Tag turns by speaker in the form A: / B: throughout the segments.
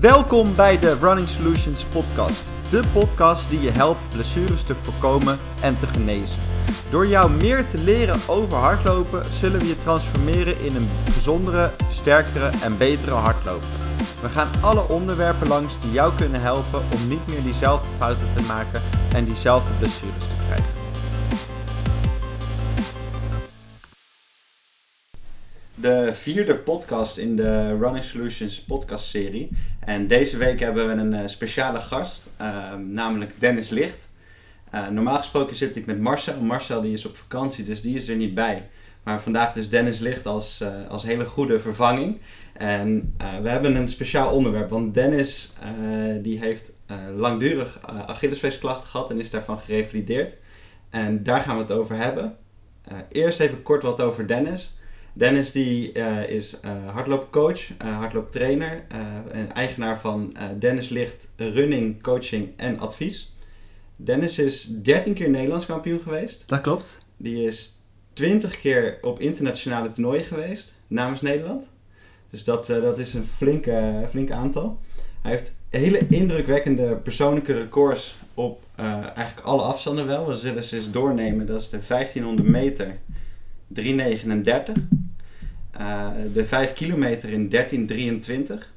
A: Welkom bij de Running Solutions podcast. De podcast die je helpt blessures te voorkomen en te genezen. Door jou meer te leren over hardlopen zullen we je transformeren in een gezondere, sterkere en betere hardloper. We gaan alle onderwerpen langs die jou kunnen helpen om niet meer diezelfde fouten te maken en diezelfde blessures te krijgen. De vierde podcast in de Running Solutions podcast serie. En deze week hebben we een uh, speciale gast, uh, namelijk Dennis Licht. Uh, normaal gesproken zit ik met Marcel. Marcel die is op vakantie, dus die is er niet bij. Maar vandaag dus Dennis Licht als, als hele goede vervanging. En we hebben een speciaal onderwerp, want Dennis die heeft langdurig Achillespeesklachten gehad en is daarvan gerevalideerd. En daar gaan we het over hebben. eerst even kort wat over Dennis. Dennis die, uh, is uh, hardloopcoach, uh, hardlooptrainer en eigenaar van Dennis Licht Running, Coaching en Advies. Dennis is 13 keer Nederlands kampioen geweest.
B: Dat klopt.
A: Die is 20 keer op internationale toernooien geweest namens Nederland. Dus dat, dat is een flinke, flink aantal. Hij heeft hele indrukwekkende persoonlijke records op eigenlijk alle afstanden wel. We zullen ze eens doornemen. Dat is de 1500 meter, 3,39. Uh, de 5 kilometer in 1323.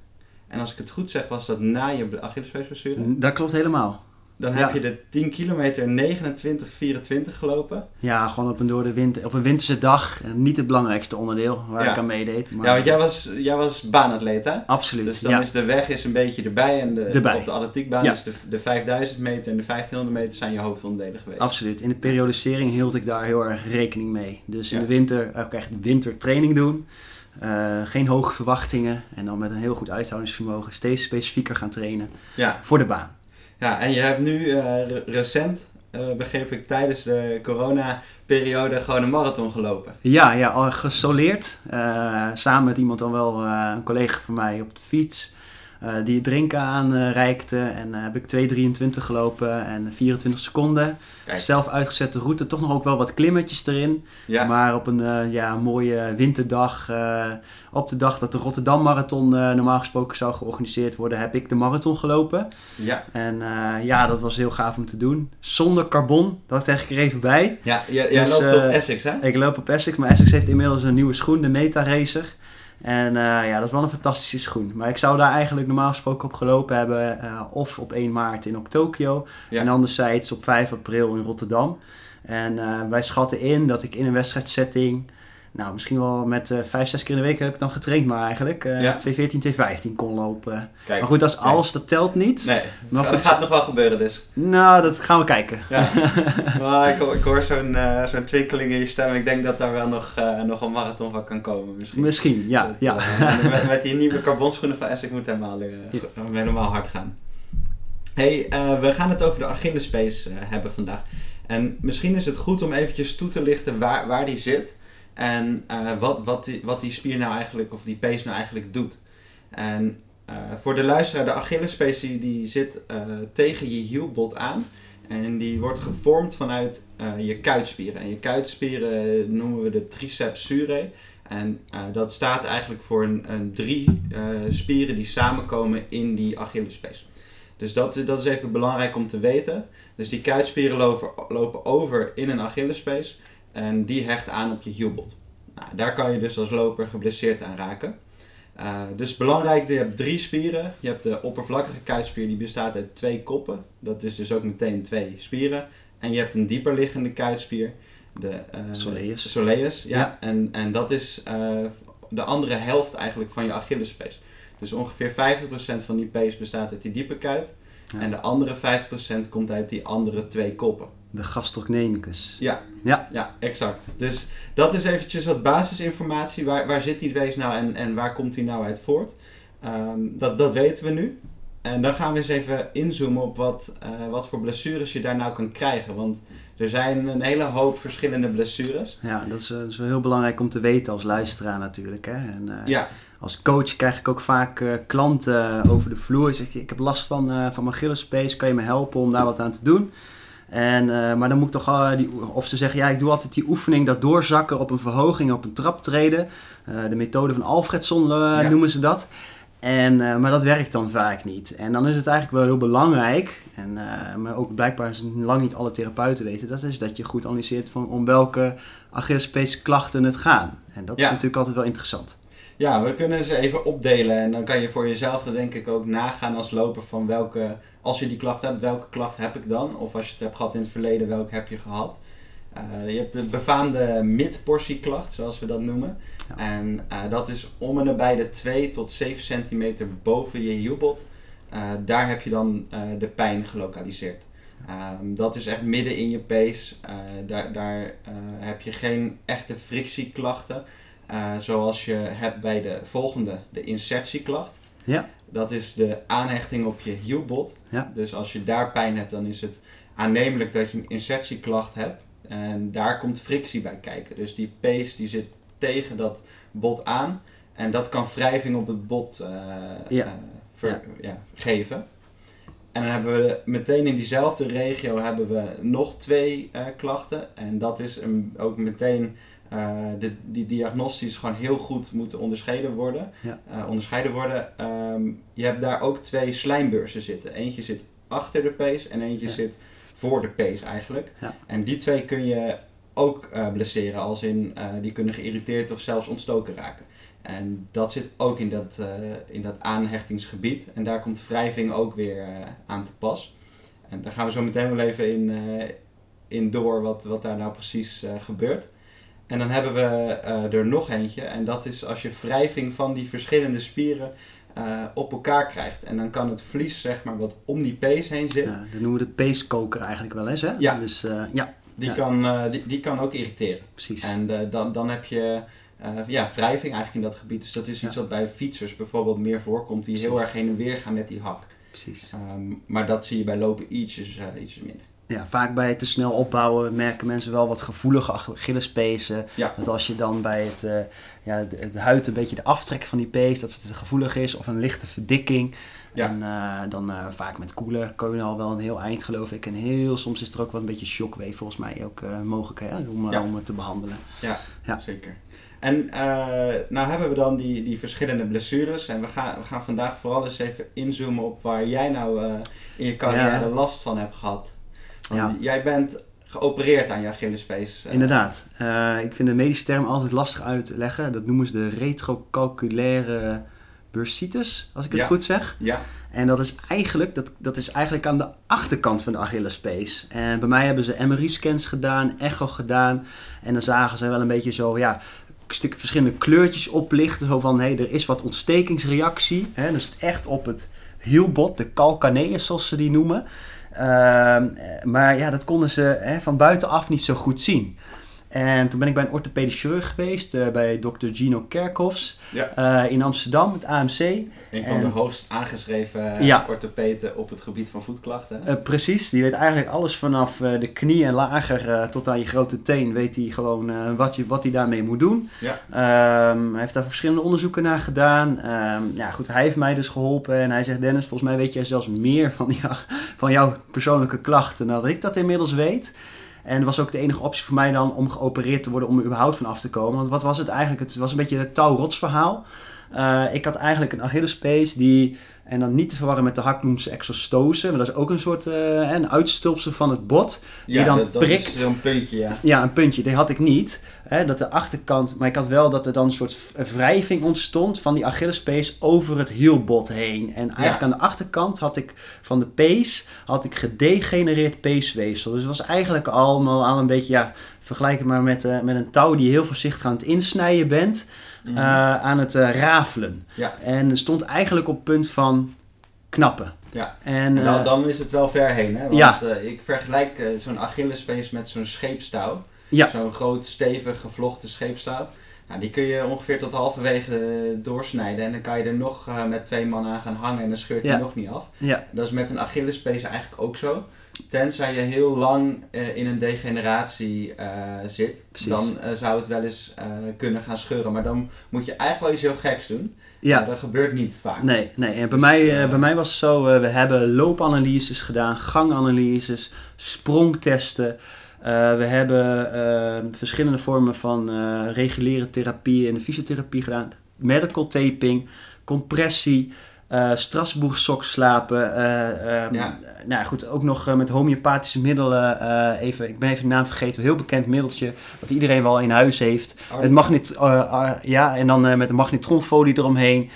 A: En als ik het goed zeg, was dat na je Achillespeesblessure?
B: Dat klopt helemaal.
A: Dan heb je de 10 kilometer 29, 24 gelopen.
B: Ja, gewoon op een, door de winter, op een winterse dag. Niet het belangrijkste onderdeel waar ik aan meedeed.
A: Maar... Ja, want jij was, jij was baanatleet hè?
B: Absoluut,
A: Dus dan is de weg is een beetje erbij. En de, erbij. op de atletiekbaan is de, de 5000 meter en de 1500 meter zijn je hoofdonderdelen geweest.
B: Absoluut. In de periodisering hield ik daar heel erg rekening mee. Dus in de winter ook echt wintertraining doen. Uh, geen hoge verwachtingen. En dan met een heel goed uithoudingsvermogen steeds specifieker gaan trainen voor de baan.
A: Ja, en je hebt nu uh, recent, uh, begreep ik, tijdens de corona-periode gewoon een marathon gelopen.
B: Ja, ja gesoleerd. Uh, samen met iemand dan wel, een collega van mij op de fiets. Uh, die het drinken aanreikte. en uh, heb ik 2,23 gelopen en 24 seconden. Kijk. Zelf uitgezette route, toch nog ook wel wat klimmetjes erin. Ja. Maar op een uh, ja, mooie winterdag, op de dag dat de Rotterdam Marathon normaal gesproken zou georganiseerd worden, heb ik de marathon gelopen. Ja. En ja, dat was heel gaaf om te doen. Zonder carbon, dat zeg ik er even bij.
A: Ja, jij, jij dus, loopt op Essex hè?
B: Ik loop op Essex, maar Essex heeft inmiddels een nieuwe schoen, de Meta Racer. En uh, ja, dat is wel een fantastische schoen. Maar ik zou daar eigenlijk normaal gesproken op gelopen hebben. Uh, of op 1 maart in Tokio. Ja. En anderzijds op 5 april in Rotterdam. En uh, wij schatten in dat ik in een wedstrijdsetting nou, misschien wel met uh, vijf, zes keer in de week heb ik dan getraind, maar eigenlijk uh, ja. 214, 215 kon lopen. Kijk, maar goed, als kijk. alles, dat telt niet.
A: Nee, maar dat gaat nog wel gebeuren dus.
B: Nou, dat gaan we kijken. Ja.
A: maar ik, ik hoor zo'n uh, zo'n twinkeling in je stem. Ik denk dat daar wel nog, nog een marathon van kan komen misschien.
B: Misschien, ja. Dat, ja.
A: met, met, die nieuwe carbonschoenen van Essex moet helemaal, helemaal hard gaan. hey, we gaan het over de Achillespees hebben vandaag. En misschien is het goed om eventjes toe te lichten waar, waar die zit. En uh, wat, wat, die, wat die spier nou eigenlijk, of die pees nou eigenlijk doet. En uh, voor de luisteraar, de Achillespees die, zit uh, tegen je hielbot aan. En die wordt gevormd vanuit je kuitspieren. En je kuitspieren noemen we de triceps surae. En dat staat eigenlijk voor een, een drie spieren die samenkomen in die Achillespees. Dus dat, dat is even belangrijk om te weten. Dus die kuitspieren lopen, lopen over in een Achillespees. En die hecht aan op je hielbot. Nou, daar kan je dus als loper geblesseerd aan raken. Uh, dus belangrijk, je hebt drie spieren. Je hebt de oppervlakkige kuitspier, die bestaat uit twee koppen. Dat is dus ook meteen twee spieren. En je hebt een dieper liggende kuitspier, de uh,
B: soleus.
A: soleus ja. ja. En, en dat is uh, de andere helft eigenlijk van je Achillespees. Dus ongeveer 50% van die pees bestaat uit die diepe kuit. Ja. En de andere 50% komt uit die andere twee koppen.
B: De gastrocnemicus.
A: Ja, ja. ja, exact. Dus dat is eventjes wat basisinformatie. Waar, waar zit die wees nou en, en waar komt hij nou uit voort? Um, dat, dat weten we nu. En dan gaan we eens even inzoomen op wat, uh, wat voor blessures je daar nou kan krijgen. Want er zijn een hele hoop verschillende blessures.
B: Ja, dat is, dat is wel heel belangrijk om te weten als luisteraar natuurlijk. Hè? En, uh, ja. Als coach krijg ik ook vaak uh, klanten over de vloer. Zeg, ik heb last van, van mijn Gillespace, kan je me helpen om daar wat aan te doen? En, uh, maar dan moet ik toch, uh, die, of ze zeggen, ja, ik doe altijd die oefening, dat doorzakken op een verhoging, op een trap treden. Uh, de methode van Alfredson ja. noemen ze dat. En, maar dat werkt dan vaak niet. En dan is het eigenlijk wel heel belangrijk, en, maar ook blijkbaar is het lang niet alle therapeuten weten, dat is dat je goed analyseert van om welke Achillespees klachten het gaan. En dat is natuurlijk altijd wel interessant.
A: Ja, we kunnen ze even opdelen en dan kan je voor jezelf denk ik ook nagaan als loper van welke, als je die klacht hebt, welke klacht heb ik dan? Of als je het hebt gehad in het verleden, welke heb je gehad? Uh, je hebt de befaamde midportieklacht, zoals we dat noemen. En uh, dat is om en nabij de 2 tot 7 centimeter boven je hielbot. Uh, daar heb je dan de pijn gelokaliseerd. Um, dat is echt midden in je pees. daar daar heb je geen echte frictieklachten. Uh, zoals je hebt bij de volgende, de insertieklacht. Ja. Dat is de aanhechting op je hielbot. Ja. Dus als je daar pijn hebt, dan is het aannemelijk dat je een insertieklacht hebt. En daar komt frictie bij kijken. Dus die pees die zit tegen dat bot aan. En dat kan wrijving op het bot uh, ja. Uh, ja. geven. En dan hebben we meteen in diezelfde regio hebben we nog twee klachten. En dat is een, ook meteen de, die diagnostisch gewoon heel goed moeten onderscheiden worden. Uh, onderscheiden worden. Um, je hebt daar ook twee slijmbeurzen zitten. Eentje zit achter de pees en eentje zit voor de pees eigenlijk. Ja. En die twee kun je ook uh, blesseren, als in die kunnen geïrriteerd of zelfs ontstoken raken. En dat zit ook in dat, in dat aanhechtingsgebied. En daar komt wrijving ook weer aan te pas. En daar gaan we zo meteen wel even in, in door wat, wat daar nou precies gebeurt. En dan hebben we uh, er nog eentje. En dat is als je wrijving van die verschillende spieren uh, op elkaar krijgt. En dan kan het vlies, zeg maar, wat om die pees heen zit. Ja,
B: dat noemen we de peeskoker eigenlijk wel eens, hè?
A: Ja. Dus, uh, ja. Die, Kan, die, die kan ook irriteren.
B: Precies.
A: En dan, dan heb je ja, wrijving eigenlijk in dat gebied. Dus dat is iets wat bij fietsers bijvoorbeeld meer voorkomt. Die heel erg heen en weer gaan met die hak.
B: Precies.
A: Um, maar dat zie je bij lopen ietsjes, ietsjes minder
B: ja, vaak bij het te snel opbouwen merken mensen wel wat gevoelige Achillespezen. Ja. Dat als je dan bij het, uh, ja, de, de, huid een beetje de aftrek van die pees, dat het gevoelig is of een lichte verdikking. Ja. En uh, dan uh, vaak met koelen kun je al wel een heel eind geloof ik. En heel soms is er ook wel een beetje shockwave volgens mij ook mogelijk hè, om, ja. om het te behandelen.
A: Ja, ja. zeker. En nou hebben we dan die, die verschillende blessures. En we gaan, we gaan vandaag vooral eens even inzoomen op waar jij nou in je carrière last van hebt gehad ja. jij bent geopereerd aan je Achillespees.
B: Uh. Inderdaad. Uh, ik vind de medische term altijd lastig uit te leggen. Dat noemen ze de retrocalculaire bursitis, als ik het goed zeg.
A: Ja.
B: En dat is, eigenlijk, dat, dat is eigenlijk aan de achterkant van de Achillespees. En bij mij hebben ze MRI-scans gedaan, echo gedaan. En dan zagen ze wel een beetje zo, ja, verschillende kleurtjes oplichten. Zo van, hé, hey, er is wat ontstekingsreactie. Hè? Dus echt op het hielbot, de calcaneus zoals ze die noemen. Ehm, maar ja, dat konden ze hè, van buitenaf niet zo goed zien. En toen ben ik bij een orthopedisch chirurg geweest, uh, bij dokter Gino Kerkhoffs ja. uh, in Amsterdam, het AMC.
A: Een van de hoogst aangeschreven ja. orthopeden op het gebied van voetklachten.
B: Uh, precies, die weet eigenlijk alles vanaf de knie en lager tot aan je grote teen. Weet hij gewoon wat, je, wat hij daarmee moet doen. Ja. Um, hij heeft daar verschillende onderzoeken naar gedaan. Um, ja, goed, hij heeft mij dus geholpen en hij zegt: Dennis, volgens mij weet jij zelfs meer van, jou, van jouw persoonlijke klachten dan dat ik dat inmiddels weet. En was ook de enige optie voor mij dan om geopereerd te worden om er überhaupt van af te komen. Want wat was het eigenlijk? Het was een beetje het touwrots verhaal. Uh, ik had eigenlijk een Achillespees die en dan niet te verwarren met de haknoemse exostose. Maar dat is ook een soort uh, een uitstulpsel van het bot.
A: Die ja, dan dat, dat prikt. zo'n puntje, ja.
B: Ja, een puntje. Die had ik niet. Hè, dat de achterkant... Maar ik had wel dat er dan een soort wrijving ontstond van die Achillespees over het hielbot heen. En eigenlijk aan de achterkant had ik van de pees had ik gedegenereerd peesweefsel. Dus het was eigenlijk allemaal al een beetje... Ja, vergelijk het maar met, uh, met een touw die je heel voorzichtig aan het insnijden bent. Mhm. Eh, aan het uh, rafelen. Ja. En stond eigenlijk op punt van knappen.
A: Ja. En, dan, eh, dan, is het wel ver heen, hè? Want ja. ik vergelijk zo'n Achillespees met zo'n scheepstouw. Ja. Zo'n groot, stevig, gevlochten scheepstouw. Nou, die kun je ongeveer tot halverwege doorsnijden. En dan kan je er nog met twee man aan gaan hangen en dan scheurt hij nog niet af. Ja. Dat is met een Achillespees eigenlijk ook zo. Tenzij je heel lang uh, in een degeneratie uh, zit, Precies. dan uh, zou het wel eens kunnen gaan scheuren. Maar dan moet je eigenlijk wel iets heel geks doen. Ja. dat gebeurt niet vaak.
B: Nee, nee. En bij, dus, mij, bij mij was het zo, we hebben loopanalyses gedaan, ganganalyses, sprongtesten. we hebben verschillende vormen van reguliere therapie en fysiotherapie gedaan. Medical taping compressie, uh, Strasbourg sok slapen. Uh, ja. Nou goed, ook nog met homeopathische middelen. even, ik ben even de naam vergeten. Een heel bekend middeltje. Wat iedereen wel in huis heeft. Het magnet, ja, en dan met een magnetronfolie eromheen.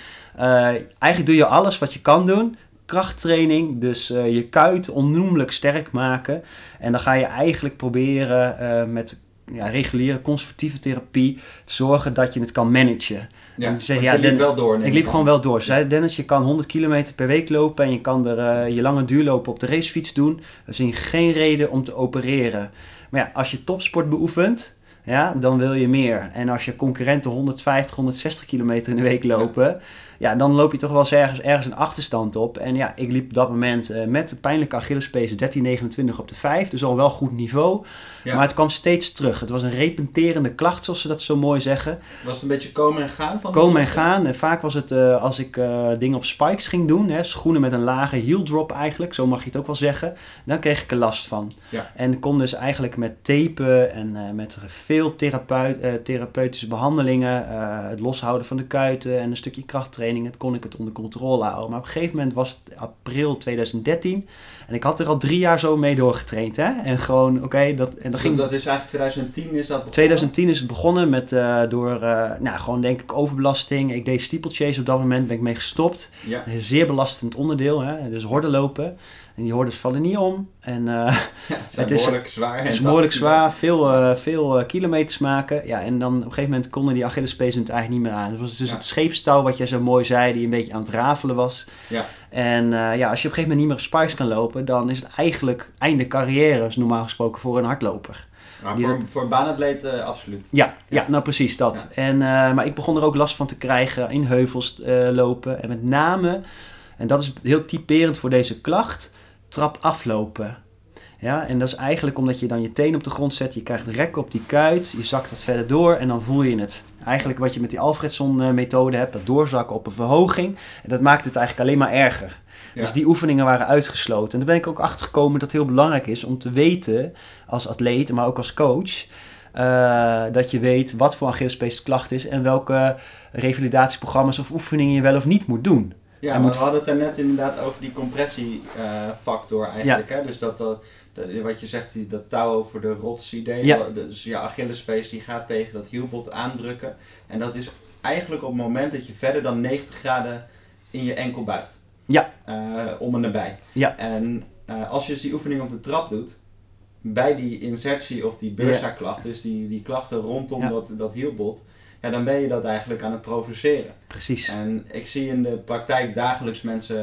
B: eigenlijk doe je alles wat je kan doen krachttraining, dus je kuit onnoemelijk sterk maken. En dan ga je eigenlijk proberen met ja, reguliere conservatieve therapie te zorgen dat je het kan managen.
A: Ja, en zei, ja, je liep wel door.
B: Ik liep gewoon wel door. Ze zei Dennis, je kan 100 kilometer per week lopen en je kan er uh, je lange duurlopen op de racefiets doen. Er is geen reden om te opereren. Maar ja, als je topsport beoefent, ja, dan wil je meer. En als je concurrenten 150, 160 kilometer in de week lopen, ja, dan loop je toch wel eens ergens, ergens een achterstand op. En ja, ik liep op dat moment uh, met pijnlijke Achillespees 1329 op de 5, dus al wel goed niveau. Maar het kwam steeds terug. Het was een repenterende klacht, zoals ze dat zo mooi zeggen.
A: Was het een beetje komen en gaan? Van
B: komen en gaan. En vaak was het uh, als ik uh, dingen op spikes ging doen, hè, schoenen met een lage heel drop eigenlijk, zo mag je het ook wel zeggen, dan kreeg ik er last van. Ja. En kon dus eigenlijk met tapen en met veel therapeut, therapeutische behandelingen, het loshouden van de kuiten en een stukje krachttraining het kon ik het onder controle houden. Maar op een gegeven moment was het april 2013 en ik had er al drie jaar zo mee doorgetraind. Hè? En gewoon, oké, dat... En
A: dat, dus ging, dat is eigenlijk 2010 is dat begonnen?
B: 2010 is het begonnen met uh, door, uh, nou gewoon denk ik overbelasting. Ik deed steeplechase op dat moment, ben ik mee gestopt. Ja. Een zeer belastend onderdeel, hè? dus horden lopen. En die hordes vallen niet om. En, uh,
A: ja, het, het is behoorlijk zwaar.
B: Het is zwaar. Veel, uh, veel uh, kilometers maken. Ja, en dan op een gegeven moment konden die Achillespees het eigenlijk niet meer aan. Het was dus het scheepstouw wat jij zo mooi zei, die een beetje aan het rafelen was. Ja. En ja, als je op een gegeven moment niet meer op spikes kan lopen, dan is het eigenlijk einde carrière, normaal gesproken, voor een hardloper.
A: Maar voor, voor een baanatleet uh, absoluut.
B: Ja, ja, nou precies dat. En, uh, maar ik begon er ook last van te krijgen in heuvels uh, lopen. En met name, en dat is heel typerend voor deze klacht, trap aflopen. Ja, en dat is eigenlijk omdat je dan je teen op de grond zet, je krijgt rek op die kuit, je zakt dat verder door en dan voel je het. Eigenlijk wat je met die Alfredson-methode hebt, dat doorzakken op een verhoging. En dat maakt het eigenlijk alleen maar erger. Dus die oefeningen waren uitgesloten. En daar ben ik ook achter gekomen dat het heel belangrijk is om te weten als atleet, maar ook als coach. Uh, dat je weet wat voor Achillespees klacht is en welke revalidatieprogramma's of oefeningen je wel of niet moet doen.
A: Ja, maar we hadden het er net inderdaad over die compressiefactor uh, eigenlijk. Hè? Dus dat, dat, wat je zegt, die, dat touw over de rots idee. Ja. Dus je Achillespees die gaat tegen dat hielbot aandrukken. En dat is eigenlijk op het moment dat je verder dan 90 graden in je enkel buigt. Ja. Uh, om en nabij. Ja. En uh, als je dus die oefening op de trap doet, bij die insertie of die bursa-klacht, dus die, die klachten rondom ja. dat, dat hielbot, ja, dan ben je dat eigenlijk aan het provoceren.
B: Precies.
A: En ik zie in de praktijk dagelijks mensen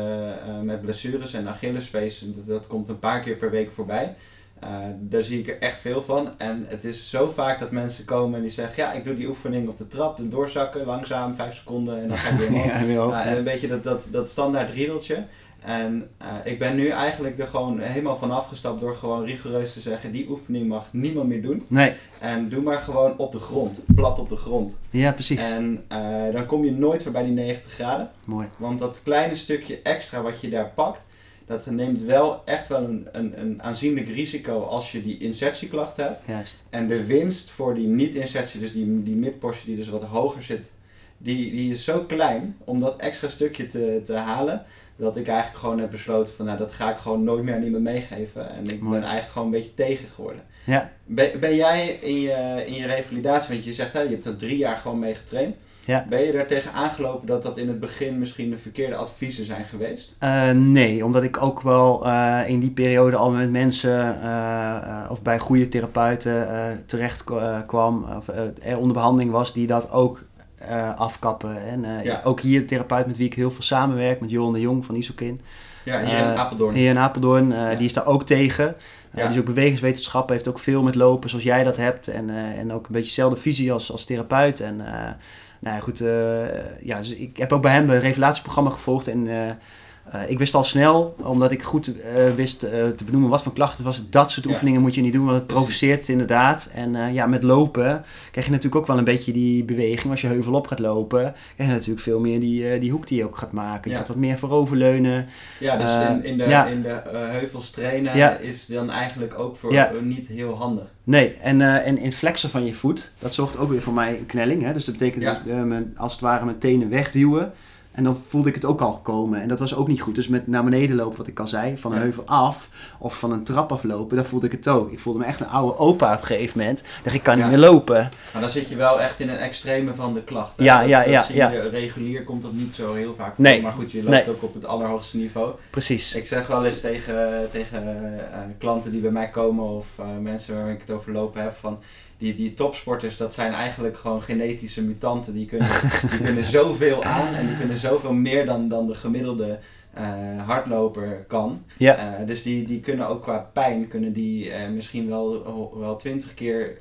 A: uh, met blessures en Achillespees, dat, dat komt een paar keer per week voorbij. Uh, daar zie ik er echt veel van. En het is zo vaak dat mensen komen en die zeggen: Ja, ik doe die oefening op de trap, doorzakken, langzaam, vijf seconden en dan ga ik weer omhoog. ja, weer hoog, uh, een beetje dat, dat, dat standaard riedeltje. En uh, ik ben nu eigenlijk er gewoon helemaal van afgestapt door gewoon rigoureus te zeggen: die oefening mag niemand meer doen. Nee. En doe maar gewoon op de grond, plat op de grond.
B: Ja, precies.
A: En uh, dan kom je nooit voorbij die 90 graden.
B: Mooi.
A: Want dat kleine stukje extra wat je daar pakt, dat neemt wel echt wel een, een, een aanzienlijk risico als je die insertieklacht hebt.
B: Juist.
A: En de winst voor die niet-insertie, dus die, die midportie die dus wat hoger zit, die, die is zo klein om dat extra stukje te, te halen dat ik eigenlijk gewoon heb besloten van nou dat ga ik gewoon nooit meer aan iemand meegeven. En ik ben eigenlijk gewoon een beetje tegen geworden. Ja. Ben, ben jij in je, in je revalidatie, want je zegt hè, je hebt er drie jaar gewoon mee getraind. Ja. Ben je er tegen aangelopen dat dat in het begin misschien de verkeerde adviezen zijn geweest?
B: Uh, nee, omdat ik ook wel uh, in die periode al met mensen uh, of bij goede therapeuten terecht kwam, of er onder behandeling was, die dat ook uh, afkappen. En uh, ja. ook hier de therapeut met wie ik heel veel samenwerk, met Johan de Jong van Isokin.
A: Ja, hier in Apeldoorn.
B: Hier in Apeldoorn, ja. die is daar ook tegen. Ja. Die is ook bewegingswetenschap, heeft ook veel met lopen zoals jij dat hebt. En, en ook een beetje dezelfde visie als, als therapeut. En nou ja, goed, ja, dus ik heb ook bij hem een revelatieprogramma gevolgd. En uh, ik wist al snel, omdat ik goed uh, wist uh, te benoemen wat voor klachten het was. Dat soort oefeningen moet je niet doen, want het provoceert inderdaad. En ja, met lopen krijg je natuurlijk ook wel een beetje die beweging. Als je heuvel op gaat lopen, krijg je natuurlijk veel meer die, die hoek die je ook gaat maken. Je gaat wat meer vooroverleunen.
A: Ja, dus in, in, de, ja. in de heuvels trainen is dan eigenlijk ook voor niet heel handig.
B: Nee, en, en in flexen van je voet, dat zorgt ook weer voor mij een knelling. Hè? Dus dat betekent dus, als het ware mijn tenen wegduwen. En dan voelde ik het ook al komen. En dat was ook niet goed. Dus met naar beneden lopen, wat ik al zei, van een
A: Ja.
B: heuvel af of van een trap aflopen, dan voelde ik het ook. Ik voelde me echt een oude opa op een gegeven moment. Dacht, ik kan niet meer lopen.
A: Maar dan zit je wel echt in een extreme van de klachten.
B: Ja,
A: Dat-
B: ja,
A: dat
B: ja,
A: je Regulier komt dat niet zo heel vaak voor.
B: Nee.
A: Maar goed, je loopt
B: Nee.
A: ook op het allerhoogste niveau.
B: Precies.
A: Ik zeg wel eens tegen, tegen eh, klanten die bij mij komen of eh, mensen waar ik het over lopen heb van die, die topsporters, dat zijn eigenlijk gewoon genetische mutanten. Die kunnen, die kunnen zoveel aan en die kunnen zoveel meer dan, dan de gemiddelde eh, hardloper kan.
B: Ja.
A: Eh, dus die, die kunnen ook qua pijn kunnen die eh, misschien wel, wel twintig keer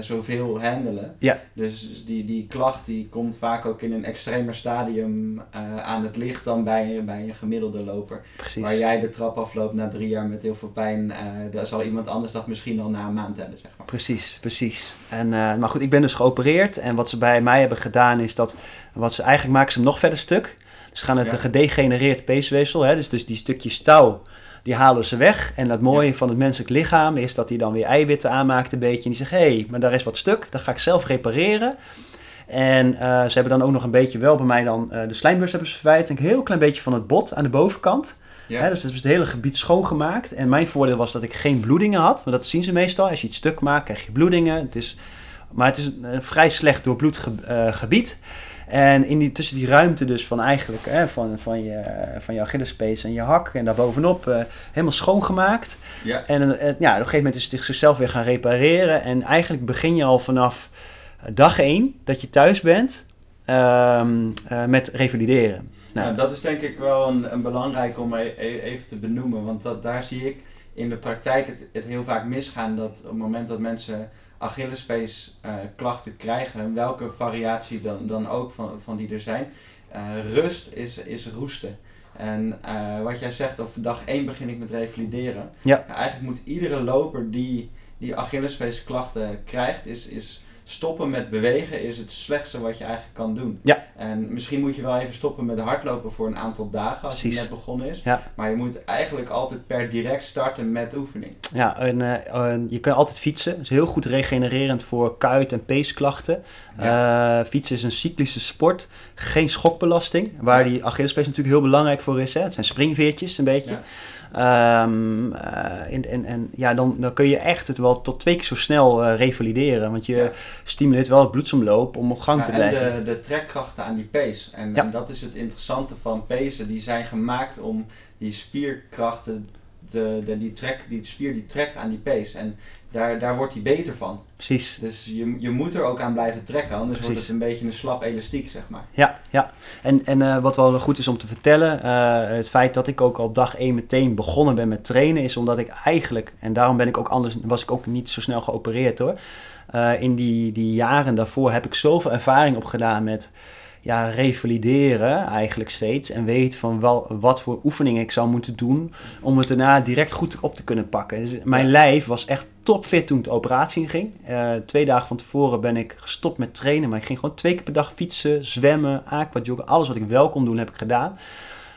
A: zoveel handelen.
B: Ja.
A: Dus die, die klacht die komt vaak ook in een extremer stadium aan het licht dan bij, bij een gemiddelde loper.
B: Precies.
A: Waar jij de trap afloopt na drie jaar met heel veel pijn, daar zal iemand anders dat misschien al na een maand hebben, zeg maar.
B: Precies, precies. En, maar goed, ik ben dus geopereerd. En wat ze bij mij hebben gedaan is dat... Wat ze eigenlijk maken ze hem nog verder stuk. Ze gaan het
A: Ja.
B: een gedegenereerd peesweefsel, hè, dus, dus die stukjes touw, die halen ze weg. En het mooie van het menselijk lichaam is dat hij dan weer eiwitten aanmaakt een beetje. En die zegt, hé, hey, maar daar is wat stuk, dat ga ik zelf repareren. En eh, ze hebben dan ook nog een beetje wel bij mij dan eh, de slijmbeurs hebben ze verwijderd. Een heel klein beetje van het bot aan de bovenkant.
A: Ja.
B: Hè, dus het is het hele gebied schoongemaakt. En mijn voordeel was dat ik geen bloedingen had. Want dat zien ze meestal. Als je iets stuk maakt, krijg je bloedingen. Het is, maar het is een, een vrij slecht doorbloed ge- eh, gebied. En in die, tussen die ruimte dus van eigenlijk, hè, van, van, je, van je Achillespees en je hak en daarbovenop, eh helemaal schoongemaakt.
A: ja.
B: En eh, ja, op een gegeven moment is het zichzelf weer gaan repareren. En eigenlijk begin je al vanaf dag één dat je thuis bent ehm, eh, met revalideren. Nou,
A: Nou, dat is denk ik wel een, een belangrijk om e- e- even te benoemen. Want dat, daar zie ik in de praktijk het, het heel vaak misgaan. Dat op het moment dat mensen Achillespees eh, klachten krijgen, welke variatie dan, dan ook van, van die er zijn, eh, rust is, is roesten. En eh, wat jij zegt, op dag 1 begin ik met revalideren.
B: Ja.
A: eigenlijk moet iedere loper die, die Achillespees klachten krijgt, is, is stoppen met bewegen is het slechtste wat je eigenlijk kan doen.
B: Ja.
A: En misschien moet je wel even stoppen met hardlopen voor een aantal dagen als
B: Precies.
A: het net begonnen is.
B: Ja.
A: Maar je moet eigenlijk altijd per direct starten met oefening.
B: Ja, en, eh, en je kan altijd fietsen. Dat is heel goed regenererend voor kuit- en peesklachten. Eh, fietsen is een cyclische sport. Geen schokbelasting. Waar die Achillespees natuurlijk heel belangrijk voor is. Hè. Het zijn springveertjes een beetje. En, en, en ja, dan, dan kun je echt het wel tot twee keer zo snel eh, revalideren. Want je
A: Ja.
B: stimuleert wel het bloedsomloop om op gang
A: Ja,
B: te
A: en
B: blijven.
A: de, de trekkrachten aan die pees. En,
B: Ja.
A: en dat is het interessante van pezen. Die zijn gemaakt om die spierkrachten, de, de, die, trek, die spier die trekt aan die pees. En daar, daar wordt hij beter van.
B: Precies.
A: Dus je, je moet er ook aan blijven trekken, anders wordt het een beetje een slap elastiek, zeg maar.
B: Ja, ja. En, en eh, wat wel goed is om te vertellen, eh, het feit dat ik ook op dag 1 meteen begonnen ben met trainen, is omdat ik eigenlijk, en daarom ben ik ook anders, was ik ook niet zo snel geopereerd hoor. Eh, in die, die jaren daarvoor heb ik zoveel ervaring opgedaan met ja, revalideren eigenlijk steeds. En weet van wel, wat voor oefeningen ik zou moeten doen om het daarna direct goed op te kunnen pakken. Dus mijn
A: Ja.
B: lijf was echt topfit toen ik de operatie in ging. Eh, twee dagen van tevoren ben ik gestopt met trainen. Maar ik ging gewoon twee keer per dag fietsen, zwemmen, aquajoggen. Alles wat ik wel kon doen heb ik gedaan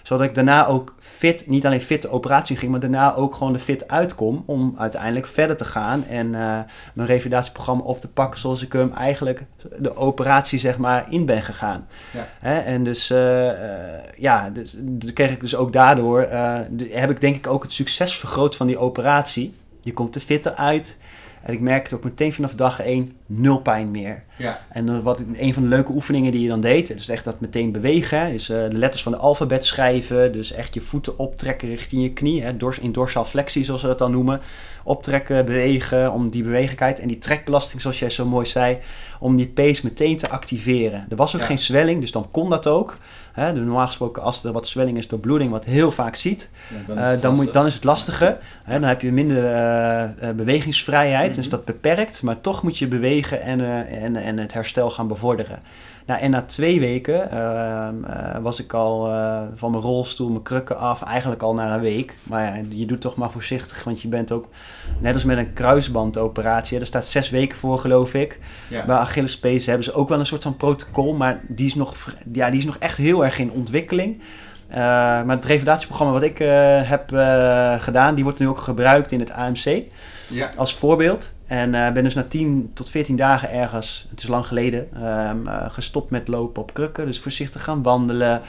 B: zodat ik daarna ook fit, niet alleen fit de operatie in ging, maar daarna ook gewoon de fit uitkom om uiteindelijk verder te gaan en eh, mijn revalidatieprogramma op te pakken zoals ik hem eigenlijk de operatie zeg maar in ben gegaan.
A: Ja.
B: Hè? En dus eh, ja, dus, dus kreeg ik dus ook daardoor, heb ik denk ik ook het succes vergroot van die operatie. Je komt er fitter uit. En ik merkte ook meteen vanaf dag 1 nul pijn meer.
A: Ja,
B: En eh, wat een van de leuke oefeningen die je dan deed, is echt dat meteen bewegen. hè, Is eh, de letters van de alfabet schrijven. Dus echt je voeten optrekken richting je knie. Hè, dors, in dorsaal flexie, zoals we dat dan noemen. Optrekken, bewegen, om die bewegelijkheid en die trekbelasting, zoals jij zo mooi zei, om die pace meteen te activeren. Er was ook
A: Ja.
B: geen zwelling, dus dan kon dat ook. Normaal gesproken, als er wat zwelling is door bloeding, wat heel vaak ziet,
A: ja, dan,
B: eh,
A: is het
B: dan, moet, dan is het lastige. Hè, dan heb je minder eh, eh, bewegingsvrijheid, dus
A: Mhm.
B: dat beperkt. Maar toch moet je bewegen en, eh, en, en het herstel gaan bevorderen. Nou, en na twee weken ehm, eh, was ik al eh, van mijn rolstoel, mijn krukken af, eigenlijk al na een week. Maar ja, je doet toch maar voorzichtig, want je bent ook, net als met een kruisbandoperatie, daar staat zes weken voor geloof ik.
A: Ja.
B: Bij Achillespees hebben ze ook wel een soort van protocol, maar die is nog, ja, die is nog echt heel erg in ontwikkeling. Eh, maar het revalidatieprogramma wat ik eh, heb eh, gedaan, die wordt nu ook gebruikt in het AMC
A: ja.
B: als voorbeeld. En ben dus na 10 tot 14 dagen ergens, het is lang geleden, uh, gestopt met lopen op krukken. Dus voorzichtig gaan wandelen.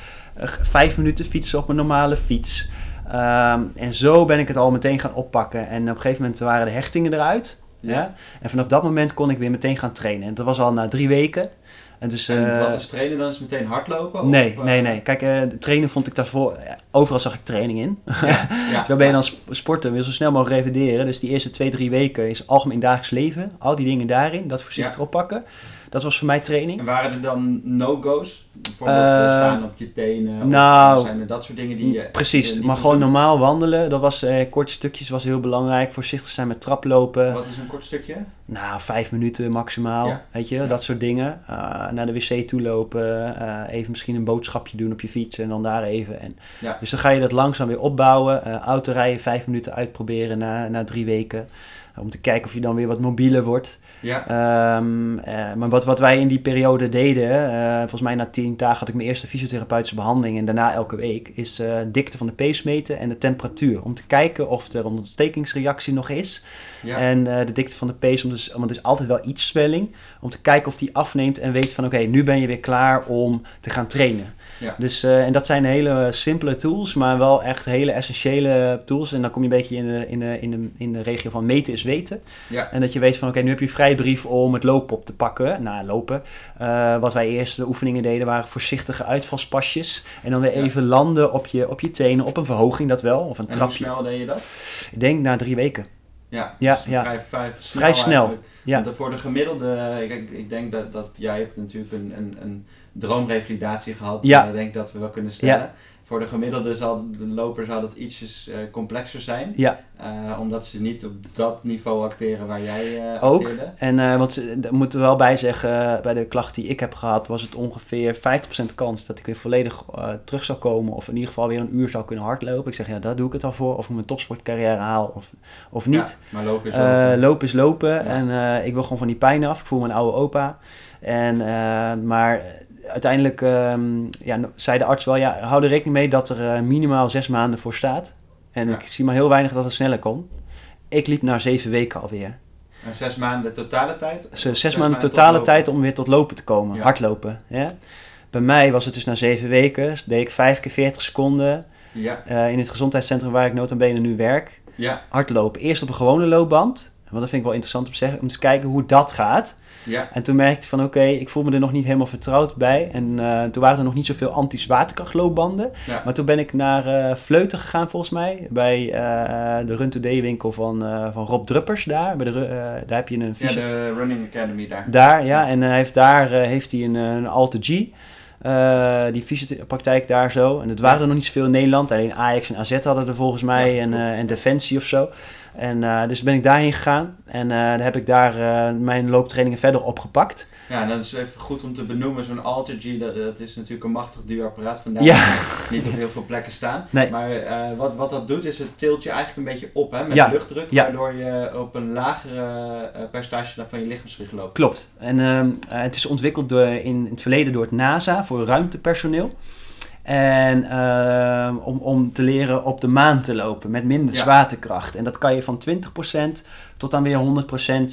B: Vijf minuten fietsen op mijn normale fiets. Um, en zo ben ik het al meteen gaan oppakken. En op een gegeven moment waren de hechtingen eruit. Ja. ja. En vanaf dat moment kon ik weer meteen gaan trainen. En dat was al na drie weken.
A: En, dus, en wat is trainen dan? Is meteen hardlopen?
B: Nee, of, nee, nee. Kijk, uh, trainen vond ik daarvoor... Overal zag ik training in. Ja, ja, Zo ben je dan sporten, wil zo snel mogelijk revideren. Dus die eerste twee, drie weken is algemeen dagelijks leven. Al die dingen daarin, dat voorzichtig oppakken. Dat was voor mij training.
A: En waren er dan no-go's? Bijvoorbeeld uh, staan op je tenen?
B: Nou,
A: of zijn er dat soort dingen die je...
B: Precies, die maar gewoon normaal wandelen. Dat was, eh, korte stukjes was heel belangrijk. Voorzichtig zijn met traplopen.
A: Wat is een kort stukje?
B: Nou, vijf minuten maximaal. Ja. Weet je, ja. dat soort dingen. Uh, naar de wc toe lopen. Uh, even misschien een boodschapje doen op je fiets. En dan daar even. En,
A: ja.
B: Dus dan ga je dat langzaam weer opbouwen. Uh, autorijden vijf minuten uitproberen na, na drie weken. om te kijken of je dan weer wat mobieler wordt.
A: Ja.
B: Um, uh, maar wat, wat wij in die periode deden, uh, volgens mij na tien dagen had ik mijn eerste fysiotherapeutische behandeling en daarna elke week, is uh, dikte van de pees meten en de temperatuur. Om te kijken of er een ontstekingsreactie nog is.
A: Ja.
B: En de dikte van de pees, want er is altijd wel iets zwelling, om te kijken of die afneemt en weet van oké, okay, nu ben je weer klaar om te gaan trainen.
A: Ja.
B: Dus, uh, en dat zijn hele simpele tools, maar wel echt hele essentiële tools. En dan kom je een beetje in de, in de, in de, in de regio van meten is weten.
A: Ja.
B: En dat je weet van oké, okay, nu heb je vrijbrief om het lopen op te pakken. Nou, lopen. Uh, wat wij eerst de oefeningen deden waren voorzichtige uitvalspasjes. En dan weer
A: Ja.
B: even landen op je, op je tenen, op een verhoging dat wel. Of een
A: En hoe
B: trapje.
A: snel deed je dat?
B: Ik denk na drie weken.
A: Ja,
B: Ja,
A: dus
B: ja.
A: Vrij, vrij,
B: Vrij snel, ja.
A: Want voor de gemiddelde, ik, ik denk dat, dat jij hebt natuurlijk een, een, een droomrevalidatie gehad.
B: Ja.
A: En ik denk dat we wel kunnen stellen.
B: Ja.
A: Voor de gemiddelde zal de loper zal dat ietsjes eh, complexer zijn.
B: Ja,
A: Eh, omdat ze niet op dat niveau acteren waar jij eh
B: Ook.
A: acteerde.
B: en eh want ze- daar moeten we wel bij zeggen, eh, bij de klacht die ik heb gehad, was het ongeveer 50% kans dat ik weer volledig eh, terug zou komen. Of in ieder geval weer een uur zou kunnen hardlopen. Ik zeg, ja, daar doe ik het al voor. Of ik mijn topsportcarrière haal of, of niet.
A: Ja, maar lopen is
B: Eh,
A: lopen.
B: lopen is lopen en eh, ik wil gewoon van die pijn af. Ik voel mijn oude opa. En, eh, maar uiteindelijk ehm, ja, zei de arts wel, ja, hou er rekening mee dat er eh, minimaal zes maanden voor staat. En
A: Ja.
B: ik zie maar heel weinig dat het sneller kon. Ik liep na zeven weken alweer.
A: En zes maanden totale tijd?
B: Zes,
A: Zes
B: maanden
A: maanden
B: totale tijd om weer tot lopen te komen,
A: Ja.
B: hardlopen. Ja? Bij mij was het dus na zeven weken, deed ik vijf keer 40 seconden
A: Ja,
B: eh, in het gezondheidscentrum waar ik nota bene nu werk.
A: ja,
B: Hardlopen. Eerst op een gewone loopband, want dat vind ik wel interessant om te zeggen, om te kijken hoe dat gaat.
A: Ja.
B: En toen merkte ik van oké, ik voel me er nog niet helemaal vertrouwd bij. En eh, toen waren er nog niet zoveel anti-zwaartekrachtloopbanden.
A: Ja.
B: Maar toen ben ik naar eh Vleuten gegaan volgens mij. Bij eh, de Run Today winkel van, van Rob Druppers daar. Bij de, daar heb je een
A: Ja, de Running Academy daar.
B: Daar, ja. En hij heeft daar heeft hij een, een Alte G. eh, die fysiopraktijk daar zo. En het waren er nog niet zoveel in Nederland. Alleen Ajax en AZ hadden er volgens mij.
A: Ja,
B: en, en Defensie of zo. En uh, dus ben ik daarheen gegaan. En uh, heb ik daar uh, mijn looptrainingen verder opgepakt.
A: Ja, dat is even goed om te benoemen. Zo'n Alter G, dat, dat is natuurlijk een machtig duur apparaat. Vandaar
B: Ja.
A: niet op heel veel plekken staan.
B: Nee.
A: Maar wat, wat dat doet, is het tilt je eigenlijk een beetje op hè, met
B: Ja.
A: luchtdruk.
B: Ja.
A: Waardoor je op een lagere percentage dan van je lichaamsgewicht loopt.
B: Klopt. En uh, het is ontwikkeld door, in het verleden door het NASA voor ruimtepersoneel. En uh, om, om te leren op de maan te lopen met minder
A: Ja.
B: zwaartekracht. En dat kan je van 20% tot aan weer 100%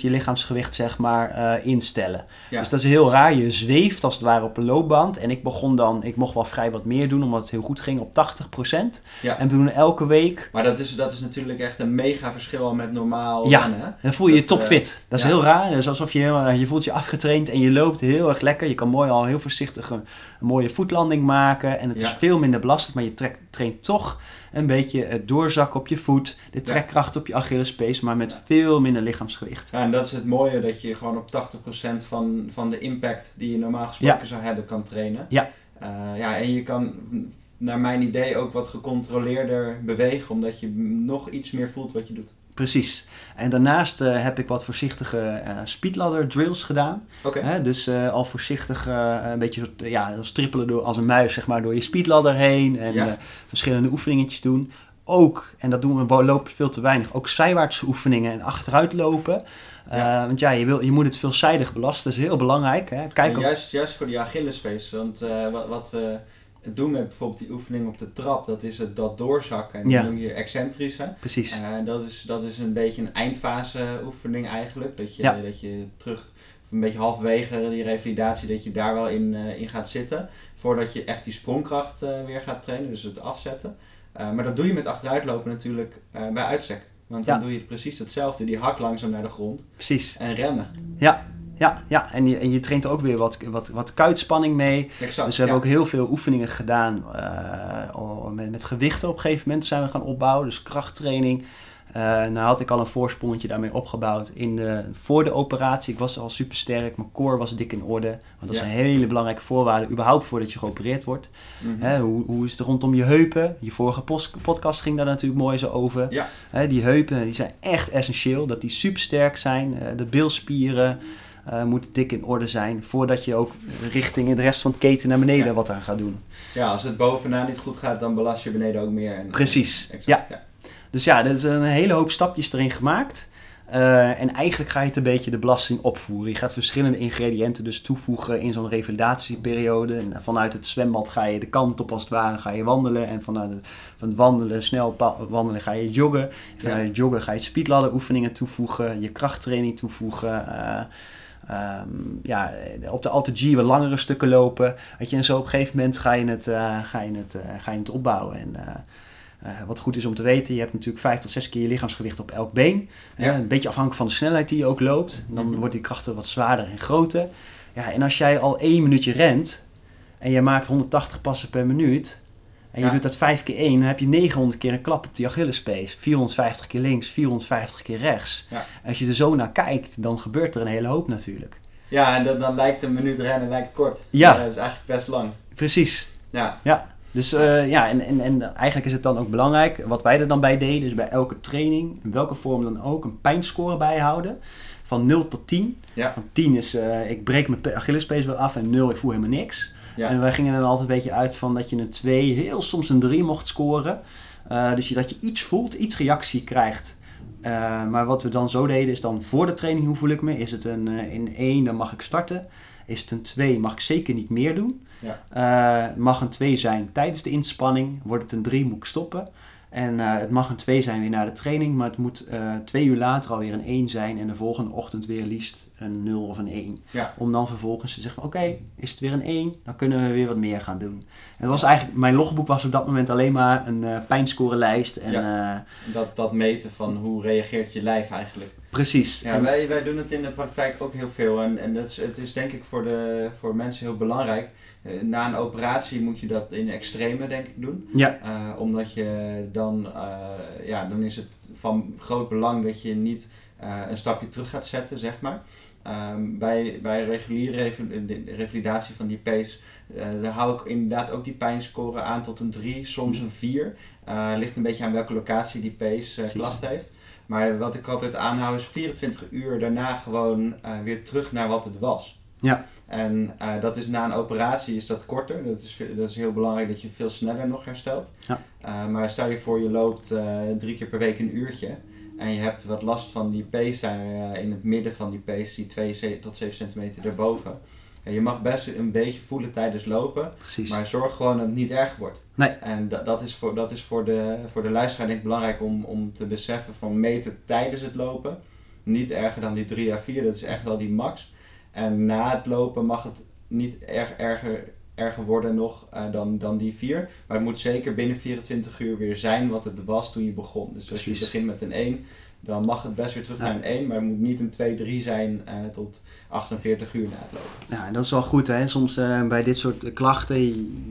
B: je lichaamsgewicht zeg maar uh, instellen.
A: Ja.
B: Dus dat is heel raar. Je zweeft als het ware op een loopband. En ik begon dan, ik mocht wel vrij wat meer doen omdat het heel goed ging op 80%.
A: Ja.
B: En we doen elke week.
A: Maar dat is, dat is natuurlijk echt een mega verschil met normaal
B: Ja.
A: rennen. hè?
B: Dan voel je je
A: Dat,
B: topfit. dat is
A: ja.
B: heel raar. Is alsof je, heel, je voelt je afgetraind en je loopt heel erg lekker. Je kan mooi al heel voorzichtig een, een mooie voetlanding maken. En het is veel minder belastend, maar je trekt, traint toch een beetje het doorzakken op je voet. De trekkracht op je Achillespees, maar met veel minder lichaamsgewicht.
A: Ja, en dat is het mooie dat je gewoon op 80% van, van de impact die je normaal gesproken zou hebben kan trainen.
B: Ja.
A: Uh, ja, en je kan naar mijn idee ook wat gecontroleerder bewegen, omdat je nog iets meer voelt wat je doet.
B: Precies. En daarnaast uh, heb ik wat voorzichtige uh, speedladder drills gedaan.
A: Oké.
B: Dus uh, al voorzichtig een beetje soort, ja, strippelen door, als een muis zeg maar, door je speedladder heen. En
A: Ja.
B: verschillende oefeningetjes doen. Ook, en dat doen we lopen veel te weinig, ook zijwaartse oefeningen en achteruit lopen.
A: Ja.
B: want ja, je, wil, je moet het veelzijdig belasten. Dat is heel belangrijk. Hè. Kijk op-
A: juist, juist voor die Achillespees, want eh, wat, wat we doe met bijvoorbeeld die oefening op de trap, dat is het dat doorzakken. En
B: Ja.
A: dat noem je excentrische.
B: Precies.
A: Eh, dat, is, dat is een beetje een eindfase oefening eigenlijk. Dat je,
B: Ja.
A: dat je terug, of een beetje halverwege die revalidatie, dat je daar wel in, eh, in gaat zitten. Voordat je echt die sprongkracht eh, weer gaat trainen, dus het afzetten. Maar dat doe je met achteruitlopen natuurlijk bij uitstek. Want dan
B: Ja.
A: doe je precies hetzelfde. Die hak langzaam naar de grond
B: Precies.
A: en remmen.
B: Ja, ja, ja. En, je, en je traint er ook weer wat, wat, wat kuitspanning mee.
A: Exact.
B: Dus we hebben ook heel veel oefeningen gedaan eh, al met, met gewichten op een gegeven moment zijn we gaan opbouwen. Dus krachttraining. Eh nou had ik al een voorsprongetje daarmee opgebouwd in de, voor de operatie. Ik was al super sterk, mijn core was dik in orde. Want dat is
A: Ja.
B: een hele belangrijke voorwaarde, überhaupt voordat je geopereerd wordt.
A: Mhm.
B: Hè, hoe, hoe is het rondom je heupen? Je vorige podcast ging daar natuurlijk mooi zo over.
A: Ja.
B: Hè, die heupen die zijn echt essentieel, dat die super sterk zijn. Eh, de bilspieren eh, moeten dik in orde zijn voordat je ook richting de rest van het keten naar beneden
A: Ja.
B: wat aan gaat doen.
A: Ja, als het bovenaan niet goed gaat, dan belast je beneden ook meer. En,
B: Precies.
A: Exact,
B: Ja.
A: ja.
B: Dus ja, er is een hele hoop stapjes erin gemaakt. Eh, en eigenlijk ga je het een beetje de belasting opvoeren. Je gaat verschillende ingrediënten dus toevoegen in zo'n revalidatieperiode. En vanuit het zwembad ga je de kant op als het ware, ga je wandelen. En vanuit het, van het wandelen, snel wandelen, ga je joggen. En vanuit
A: Ja.
B: het joggen ga je speedladder oefeningen toevoegen, je krachttraining toevoegen. eh, ehm, ja, op de Alta G wat langere stukken lopen. Weet je, en zo op een gegeven moment ga je het, eh, ga je het, eh, ga je het opbouwen. En, eh, wat goed is om te weten, je hebt natuurlijk vijf tot zes keer je lichaamsgewicht op elk been.
A: Ja.
B: Een beetje afhankelijk van de snelheid die je ook loopt. Dan
A: Mhm.
B: wordt die krachten wat zwaarder en groter. Ja, en als jij al één minuutje rent en je maakt 180 passen per minuut... en je
A: Ja.
B: doet dat vijf keer één, dan heb je 900 keer een klap op die Achillespees. 450 keer links, 450 keer rechts.
A: Ja.
B: Als je er zo naar kijkt, dan gebeurt er een hele hoop natuurlijk.
A: Ja, en dan, dan lijkt een minuut rennen lijkt kort.
B: Ja.
A: dat is eigenlijk best lang.
B: Precies.
A: Ja,
B: Dus eh, ja, en, en, en eigenlijk is het dan ook belangrijk, wat wij er dan bij deden, dus bij elke training, in welke vorm dan ook, een pijnscore bijhouden. Van 0 tot 10.
A: Ja.
B: Van 10 is, eh, ik breek mijn pe- Achillespees weer af en 0, ik voel helemaal niks.
A: Ja.
B: En wij gingen er dan altijd een beetje uit van dat je een 2, heel soms een 3 mocht scoren. Eh, dus dat je iets voelt, iets reactie krijgt. Eh, maar wat we dan zo deden is dan voor de training, hoe voel ik me? Is het een eh, in 1, dan mag ik starten. Is het een 2, mag ik zeker niet meer doen.
A: Ja.
B: Mag een 2 zijn tijdens de inspanning. Wordt het een 3, moet ik stoppen. En eh, het mag een 2 zijn weer na de training, maar het moet eh, twee uur later alweer een 1 zijn en de volgende ochtend weer liefst een 0 of een 1.
A: Ja.
B: Om dan vervolgens te zeggen oké, is het weer een 1, dan kunnen we weer wat meer gaan doen. En dat was eigenlijk, mijn logboek was op dat moment alleen maar een eh pijnscorelijst. En eh,
A: Dat, dat meten van hoe reageert je lijf eigenlijk.
B: Precies.
A: Ja,
B: En-
A: wij, wij doen het in de praktijk ook heel veel. En, en dat is, het is denk ik voor, de, voor mensen heel belangrijk. Eh, na een operatie moet je dat in extreme denk ik doen.
B: ja,
A: Eh, omdat je dan, eh, ja, dan is het van groot belang dat je niet een stapje terug gaat zetten, zeg maar. Ehm, bij, bij reguliere revalidatie van die pace, eh, daar hou ik inderdaad ook die pijnscore aan tot een 3, soms een 4. Eh ligt een beetje aan welke locatie die pace klacht heeft. Maar wat ik altijd aanhoud is 24 uur daarna gewoon eh, weer terug naar wat het was.
B: Ja.
A: En eh, dat is na een operatie is dat korter. Dat is, dat is heel belangrijk dat je veel sneller nog herstelt.
B: Ja.
A: Eh, maar stel je voor je loopt drie keer per week een uurtje. En je hebt wat last van die pace daar in het midden van die pace, die 2 ce- tot 7 centimeter daarboven. Je mag best een beetje voelen tijdens lopen.
B: precies.
A: Maar zorg gewoon dat het niet erg wordt.
B: Nee.
A: En da- dat is voor, dat is voor, de, voor de luisteraar denk ik belangrijk om, om te beseffen van meten tijdens het lopen. Niet erger dan die 3 à 4, dat is echt wel die max. En na het lopen mag het niet erg erger, erger worden nog eh, dan, dan die 4. Maar het moet zeker binnen 24 uur weer zijn wat het was toen je begon. Dus als je begint met een 1, dan mag het best weer terug
B: Ja.
A: naar een 1. Maar het moet niet een 2, 3 zijn eh, tot 48 uur na het lopen.
B: Ja, dat is wel goed. Hè? Soms eh, bij dit soort klachten,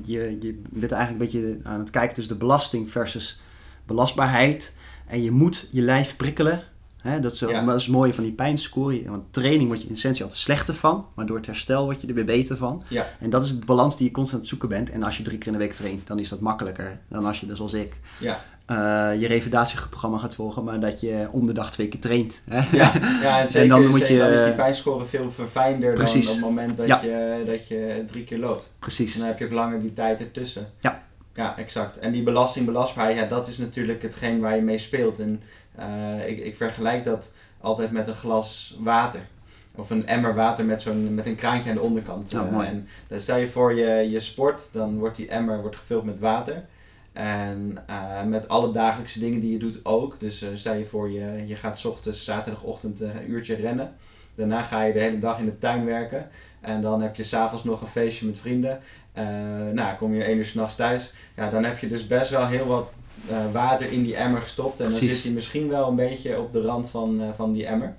B: je, je bent eigenlijk een beetje aan het kijken tussen de belasting versus belastbaarheid. En je moet je lijf prikkelen. Hè? Dat, is,
A: Ja.
B: dat is het mooie van die pijnscore. Want training word je in essentie altijd slechter van. Maar door het herstel word je er weer beter van.
A: Ja.
B: En dat is de balans die je constant aan het zoeken bent. En als je drie keer in de week traint, dan is dat makkelijker dan als je, dus zoals ik,
A: Ja.
B: eh, je revalidatieprogramma gaat volgen. Maar dat je om de dag twee keer traint. Hè?
A: Ja, ja en, zeker,
B: dan
A: dan,
B: moet je-
A: dan is die pijnscore veel verfijnder
B: Precies.
A: dan op het moment dat, je, dat je drie keer loopt.
B: Precies.
A: En dan heb je ook langer die tijd ertussen.
B: Ja.
A: Ja, exact. En die belasting, belastbaarheid, ja, dat is natuurlijk hetgeen waar je mee speelt. En eh, ik, ik vergelijk dat altijd met een glas water. of een emmer water met, zo'n, met een kraantje aan de onderkant. Eh,
B: mooi.
A: en dan stel je voor je, je sport, dan wordt die emmer wordt gevuld met water. En eh, met alle dagelijkse dingen die je doet ook. Dus eh, stel je voor je, je gaat 's ochtends, zaterdagochtend eh, een uurtje rennen. Daarna ga je de hele dag in de tuin werken. En dan heb je s'avonds nog een feestje met vrienden. Eh, nou, kom je één uur s'nachts thuis. Ja, dan heb je dus best wel heel wat eh, water in die emmer gestopt. En dan zit hij misschien wel een beetje op de rand van, eh, van die emmer.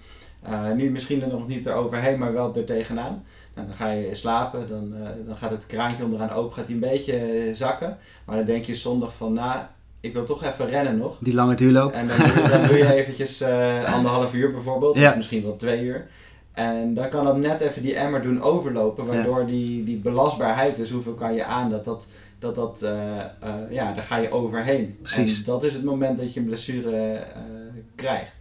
A: Nu misschien er nog niet eroverheen, maar wel er tegenaan. Nou, dan ga je slapen, dan, dan gaat het kraantje onderaan open, gaat hij een beetje zakken. Maar dan denk je zondag van, nou, ik wil toch even rennen nog.
B: Die lange duurloop.
A: En dan, doe- dan doe je eventjes anderhalf uur bijvoorbeeld,
B: Ja.
A: of misschien wel twee uur. En dan kan dat net even die emmer doen overlopen, waardoor die, die belastbaarheid, dus hoeveel kan je aan, dat dat, dat, dat eh, eh, ja, daar ga je overheen.
B: Precies.
A: En dat is het moment dat je een blessure eh, krijgt.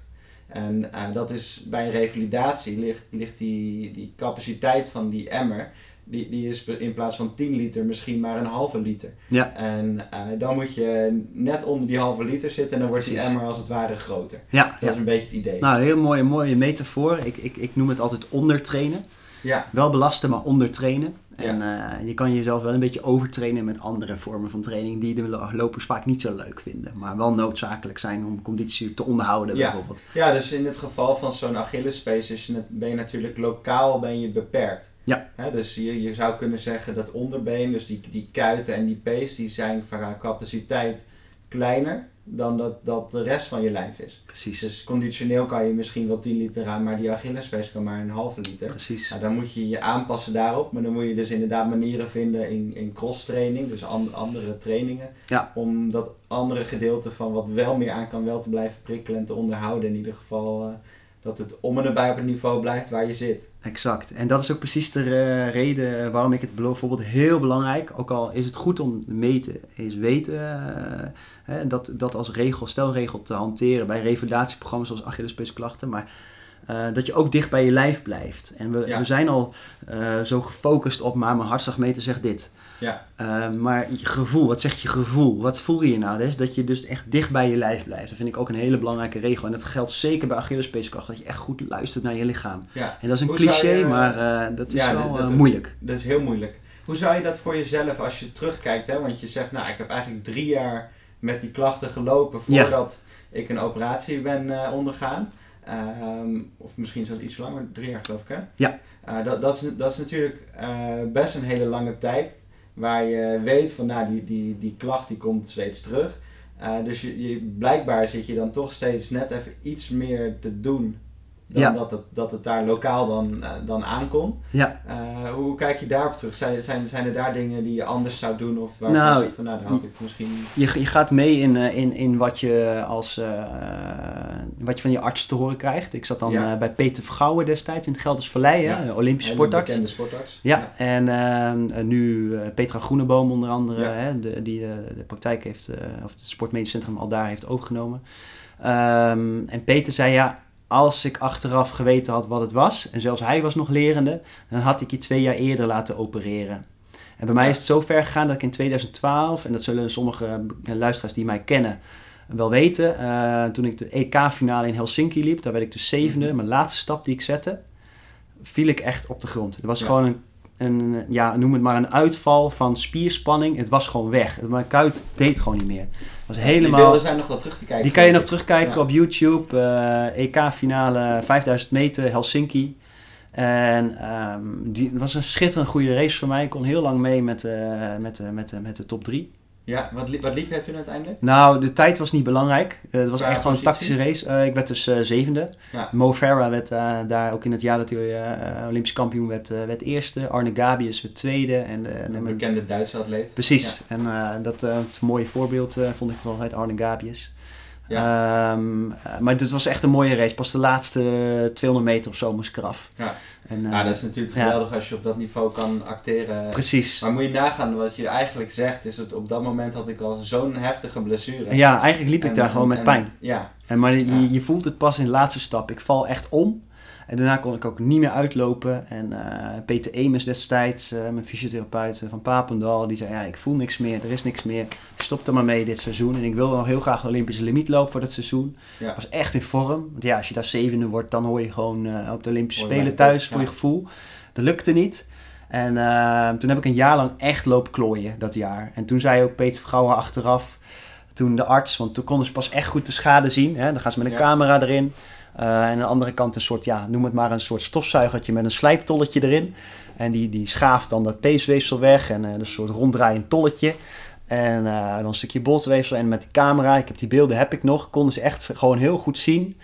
A: En dat is bij een revalidatie ligt, ligt die, die capaciteit van die emmer, die, die is in plaats van 10 liter misschien maar een halve liter.
B: Ja.
A: En eh, dan moet je net onder die halve liter zitten en dan wordt die emmer als het ware groter.
B: Ja,
A: Dat
B: ja.
A: is een beetje het idee.
B: Nou, een heel mooie, mooie metafoor. Ik, ik, ik noem het altijd ondertrainen.
A: ja,
B: Wel belasten, maar ondertrainen. En eh, je kan jezelf wel een beetje overtrainen met andere vormen van training die de lo- lopers vaak niet zo leuk vinden. Maar wel noodzakelijk zijn om conditie te onderhouden
A: Ja.
B: bijvoorbeeld.
A: ja, dus in het geval van zo'n Achillespees ben je natuurlijk lokaal ben je beperkt.
B: Ja.
A: Hè, dus je, je zou kunnen zeggen dat onderbeen, dus die, die kuiten en die pees, die zijn qua capaciteit kleiner dan dat, dat de rest van je lijf is.
B: Precies.
A: Dus conditioneel kan je misschien wel 10 liter aan, maar die Achillespees kan maar een halve liter.
B: Precies.
A: Nou, dan moet je je aanpassen daarop, maar dan moet je dus inderdaad manieren vinden in, in cross training, dus an- andere trainingen,
B: Ja.
A: om dat andere gedeelte van wat wel meer aan kan wel te blijven prikkelen en te onderhouden. In ieder geval eh, dat het om en nabij op het niveau blijft waar je zit.
B: Exact. En dat is ook precies de eh, reden waarom ik het bijvoorbeeld heel belangrijk, ook al is het goed om meten, is weten eh, hè, dat, dat als regel, stelregel te hanteren bij revalidatieprogramma's zoals Achillespeesklachten, maar eh, dat je ook dicht bij je lijf blijft. En we,
A: Ja.
B: we zijn al eh, zo gefocust op, maar mijn hartslagmeter zegt dit.
A: Ja,
B: Eh, maar je gevoel, wat zegt je gevoel? Wat voel je nou? Dus dat je dus echt dicht bij je lijf blijft. Dat vind ik ook een hele belangrijke regel. En dat geldt zeker bij Achillespeesklachten, dat je echt goed luistert naar je lichaam.
A: ja.
B: En dat is een
A: Hoe
B: cliché,
A: je-
B: maar eh, dat is
A: Ja,
B: wel
A: dat-
B: eh,
A: dat-
B: moeilijk.
A: Dat is heel moeilijk. Hoe zou je dat voor jezelf als je terugkijkt? Hè? Want je zegt, nou, ik heb eigenlijk drie jaar met die klachten gelopen
B: Ja.
A: voordat ik een operatie ben eh, ondergaan. Ehm, of misschien zelfs iets langer, drie jaar geloof ik hè?
B: Ja.
A: Eh, dat, dat, is, dat is natuurlijk eh, best een hele lange tijd waar je weet van, nou, die, die, die klacht die komt steeds terug. Eh, dus je, je, blijkbaar zit je dan toch steeds net even iets meer te doen dan
B: Ja.
A: dat, het, dat het daar lokaal dan, eh, dan aankomt.
B: Ja,
A: Eh, hoe kijk je daarop terug? Zijn, zijn, zijn er daar dingen die je anders zou doen? Of waar
B: Nou,
A: je zegt van, nou, daar had ik misschien...
B: je, je gaat mee in, eh, in, in wat, je als, wat je van je arts te horen krijgt. Ik zat dan
A: Ja.
B: bij Peter Vergouwen destijds in het Gelders Vallei,
A: Ja.
B: Olympisch sportarts.
A: bekende sportarts.
B: Ja, en ehm, nu Petra Groeneboom onder andere, hè, de, die de praktijk heeft, of het sportmedisch centrum al daar heeft overgenomen. Ehm, en Peter zei ja, als ik achteraf geweten had wat het was, en zelfs hij was nog lerende, dan had ik je twee jaar eerder laten opereren. En bij mij is het zo ver gegaan dat ik in 2012, en dat zullen sommige eh, luisteraars die mij kennen wel weten, eh, toen ik de EK-finale in Helsinki liep, daar werd ik dus zevende,
A: Mhm.
B: mijn laatste stap die ik zette, viel ik echt op de grond. Er was
A: Ja.
B: gewoon een, een, ja, noem het maar een uitval van spierspanning. Het was gewoon weg. Mijn kuit deed gewoon niet meer. Was
A: Die
B: helemaal...
A: beelden zijn nog wel terug te kijken.
B: Die kan je nog terugkijken
A: Ja.
B: op YouTube. eh, EK-finale 5000 meter Helsinki. En ehm, die het was een schitterend goede race voor mij. Ik kon heel lang mee met, eh, met, eh, met, met de top 3.
A: Ja, wat, li- wat liep jij toen uiteindelijk?
B: Nou, de tijd was niet belangrijk. Eh, het was echt gewoon een tactische race. Eh, ik werd dus eh, zevende.
A: Ja.
B: Mo Farah werd daar ook in het jaar dat hij Olympisch kampioen werd, werd eerste. Arne Gabius werd tweede. En, en
A: Een bekende Duitse atleet.
B: Precies. En dat het mooie voorbeeld vond ik altijd Arne Gabius.
A: Ja.
B: Ehm, eh, maar dit was echt een mooie race. Pas de laatste 200 meter of zo moest ik eraf.
A: Ja.
B: En, eh,
A: Ja, dat is natuurlijk
B: ja.
A: geweldig als je op dat niveau kan acteren.
B: Precies.
A: Maar moet je nagaan, wat je eigenlijk zegt, is dat op dat moment had ik al zo'n heftige blessure.
B: Ja, eigenlijk liep ik
A: En-
B: daar gewoon met
A: en-
B: pijn.
A: Ja,
B: En, maar je voelt het pas in de laatste stap. Ik val echt om. En daarna kon ik ook niet meer uitlopen. En uh, Peter Emes destijds, uh, mijn fysiotherapeut van Papendal, die zei, ja, ik voel niks meer, er is niks meer. Stop er maar mee dit seizoen. En ik wilde nog heel graag een Olympische limiet lopen voor dat seizoen. Ja. Ik was echt in vorm. Want ja, als je daar zevende wordt, dan hoor je gewoon uh, op de Olympische Spelen thuis voor je gevoel. Dat lukte niet. En toen heb ik een jaar lang echt lopen klooien dat jaar. En toen zei ook Peter Vergouwen achteraf, toen de arts, want toen konden ze pas echt goed de schade zien. Hè? Dan gaan ze met een camera erin. Uh, en aan de andere kant een soort, ja, noem het maar een soort stofzuigertje met een slijptolletje erin. En die, die schaaft dan dat peesweefsel weg en uh, een soort ronddraaiend tolletje. En uh, dan een stukje botweefsel en met die camera, ik heb die beelden heb ik nog, konden ze echt gewoon heel goed zien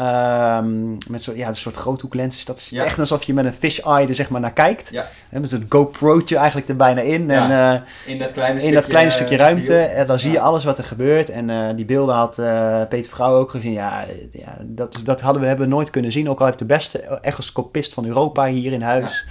B: Um, met zo, ja, een soort groothoeklens. Dat is echt alsof je met een fish eye er zeg maar naar kijkt. Ja. He, met zo'n GoPro'tje eigenlijk er bijna in. En, uh,
A: in dat kleine,
B: in
A: stukje,
B: dat kleine stukje ruimte. En dan zie je alles wat er gebeurt. En uh, die beelden had Peter Vrouw ook gezien. Ja, ja dat, dat hadden we hebben nooit kunnen zien. Ook al heeft de beste echoscopist van Europa hier in huis.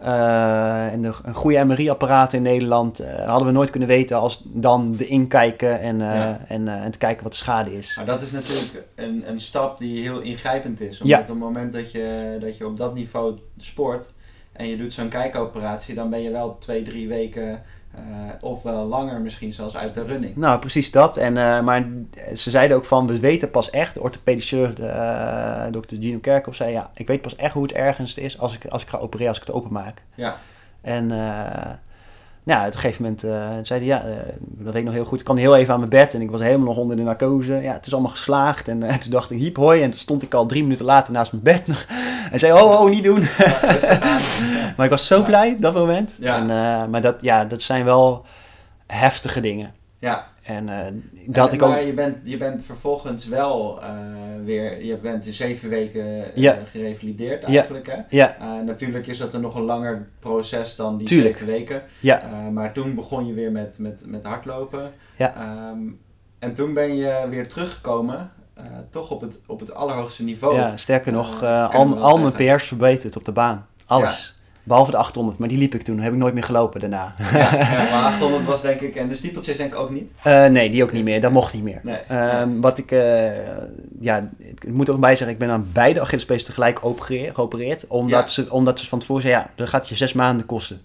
B: En een goede MRI-apparaat in Nederland uh, hadden we nooit kunnen weten als dan de inkijken en, uh, en, en te kijken wat de schade is.
A: Maar dat is natuurlijk een, een stap die heel ingrijpend is. Omdat op het moment dat je, dat je op dat niveau sport en je doet zo'n kijkoperatie, dan ben je wel twee, drie weken uh, of wel langer misschien zelfs uit de running.
B: Nou, precies dat. En, uh, maar ze zeiden ook van, we weten pas echt, de orthopedische uh, dokter Gino Kerkhoff zei, ja, ik weet pas echt hoe het ergens is als ik, als ik ga opereren, als ik het openmaak. Ja. En nou, op een gegeven moment zei hij, ja, dat weet ik nog heel goed, ik kwam heel even aan mijn bed en ik was helemaal nog onder de narcose. Ja, het is allemaal geslaagd en toen dacht ik, hiep hoi, en toen stond ik al drie minuten later naast mijn bed en zei, oh, oh, niet doen. maar ik was zo blij dat moment. En, maar dat, ja, dat zijn wel heftige dingen. Ja. En uh, dat
A: en,
B: ik ook...
A: Maar je bent, je bent vervolgens wel uh, weer... Je bent in zeven weken ja. gerevalideerd eigenlijk, ja. hè? Ja. natuurlijk is dat een nog een langer proces dan die Tuurlijk. zeven weken. Ja. maar toen begon je weer met, met, met hardlopen. Ja. Um, en toen ben je weer teruggekomen toch op het, op het allerhoogste niveau.
B: Ja, sterker nog, al, al mijn PR's verbeterd op de baan. Alles. Behalve de 800, maar die liep ik toen. Heb ik nooit meer gelopen daarna.
A: Ja, ja maar 800 was denk ik... En de stiepeltjes denk ik ook niet?
B: Uh, nee, die ook niet meer. Dat mocht niet meer. Nee, um, wat ik... ja, ik moet ook bij zeggen, ik ben aan beide Achillespees tegelijk geopereerd. Omdat, ze, omdat ze van tevoren zeiden, ja, dat gaat je zes maanden kosten.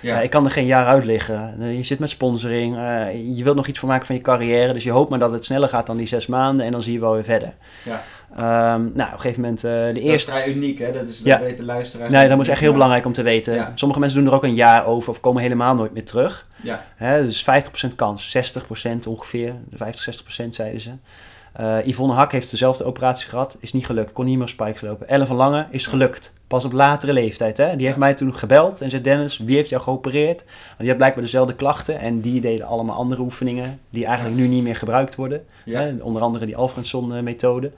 B: Ja. Uh, ik kan er geen jaar uit liggen. Uh, je zit met sponsoring. Uh, je wilt nog iets voor maken van je carrière. Dus je hoopt maar dat het sneller gaat dan die zes maanden. En dan zie je wel weer verder. Ja. Um, nou, op een gegeven moment de eerste...
A: Dat is vrij uniek, hè? Dat, is, dat ja. weten luisteraars.
B: Nee, dat is echt heel belangrijk om te weten. Ja. Sommige mensen doen er ook een jaar over of komen helemaal nooit meer terug. Ja. Hè, dus 50% kans, 60% ongeveer. 50, 60% zeiden ze. Uh, Yvonne Hak heeft dezelfde operatie gehad, is niet gelukt, kon niet meer spikes lopen. Ellen van Lange is gelukt, pas op latere leeftijd. Hè? Die heeft mij toen gebeld en zei: Dennis, wie heeft jou geopereerd? Want die had blijkbaar dezelfde klachten en die deden allemaal andere oefeningen die eigenlijk nu niet meer gebruikt worden. Hè? Onder andere die Alfredson-methode.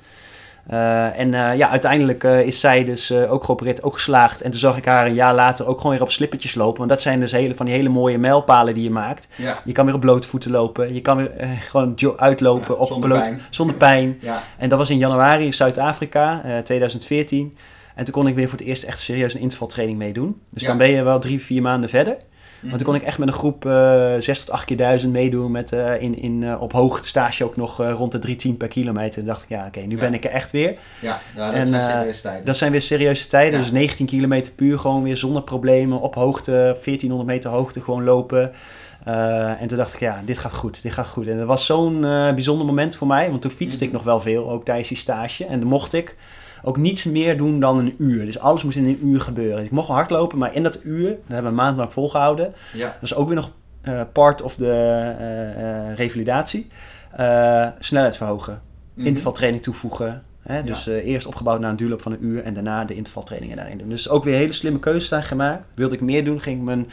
B: Uh, en uh, ja, uiteindelijk uh, is zij dus ook geopereerd, ook geslaagd. En toen zag ik haar een jaar later ook gewoon weer op slippertjes lopen. Want dat zijn dus hele, van die hele mooie mijlpalen die je maakt. Ja. Je kan weer op blote voeten lopen. Je kan weer gewoon uitlopen ja, op zonder bloot, pijn. Zonder pijn. Ja. En dat was in januari in Zuid-Afrika, 2014. En toen kon ik weer voor het eerst echt serieus een intervaltraining meedoen. Dus dan ben je wel drie, vier maanden verder. Want toen kon ik echt met een groep uh, 6 tot 8 keer duizend meedoen met uh, in, in, uh, op hoogte stage ook nog uh, rond de 310 per kilometer. Toen dacht ik, ja oké, nu ja. ben ik er echt weer. Ja,
A: ja dat en, zijn serieuze tijden.
B: Dat zijn weer serieuze tijden. Dus 19 kilometer puur gewoon weer zonder problemen op hoogte, 1400 meter hoogte gewoon lopen. en toen dacht ik, ja, dit gaat goed, dit gaat goed. En dat was zo'n bijzonder moment voor mij, want toen fietste ik nog wel veel, ook tijdens die stage. En dan mocht ik ook niets meer doen dan een uur. Dus alles moest in een uur gebeuren. Ik mocht wel hardlopen, maar in dat uur, dat hebben we een maand lang volgehouden. Ja. Dat is ook weer nog uh, part of de uh, revalidatie. snelheid verhogen, mm-hmm. intervaltraining toevoegen. Hè? Dus ja. eerst opgebouwd naar een duurloop van een uur en daarna de intervaltrainingen daarin doen. Dus ook weer hele slimme keuzes zijn gemaakt. Wilde ik meer doen, ging ik mijn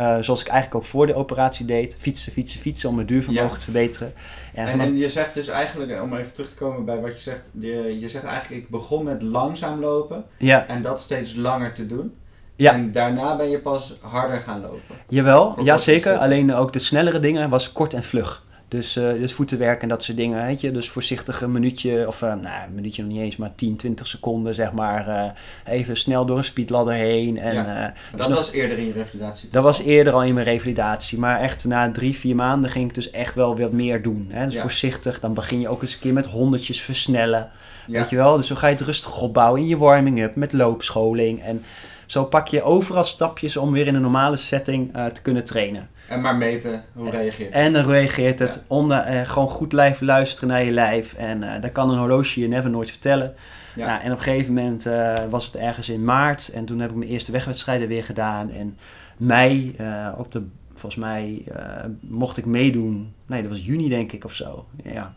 B: uh, zoals ik eigenlijk ook voor de operatie deed. Fietsen, fietsen, fietsen om mijn duurvermogen ja. te verbeteren.
A: En, en, en, je zegt dus eigenlijk, om even terug te komen bij wat je zegt. Je, je zegt eigenlijk, ik begon met langzaam lopen. Ja. En dat steeds langer te doen. Ja. En daarna ben je pas harder gaan lopen.
B: Jawel, ja zeker. Alleen ook de snellere dingen was kort en vlug. Dus, uh, dus voetenwerk en dat soort dingen, weet je. Dus voorzichtig een minuutje, of uh, nou, een minuutje nog niet eens, maar 10, 20 seconden, zeg maar. Uh, even snel door een speedladder heen. En,
A: ja.
B: dus
A: dat nog, was eerder in je revalidatie?
B: Dat was eerder al in mijn revalidatie. Maar echt na drie, vier maanden ging ik dus echt wel wat meer doen. Hè. Dus ja. voorzichtig, dan begin je ook eens een keer met honderdjes versnellen. Weet je wel? Dus zo ga je het rustig opbouwen in je warming-up met loopscholing. En zo pak je overal stapjes om weer in een normale setting te kunnen trainen.
A: En maar meten, hoe reageert het?
B: En dan reageert het. Ja. Onder, eh, gewoon goed blijven luisteren naar je lijf. En uh, dat kan een horloge je never nooit vertellen. Ja. Nou, en op een gegeven moment uh, was het ergens in maart. En toen heb ik mijn eerste wegwedstrijden weer gedaan. En mei, op de, volgens mij, mocht ik meedoen. Nee, dat was juni denk ik of zo. Ja,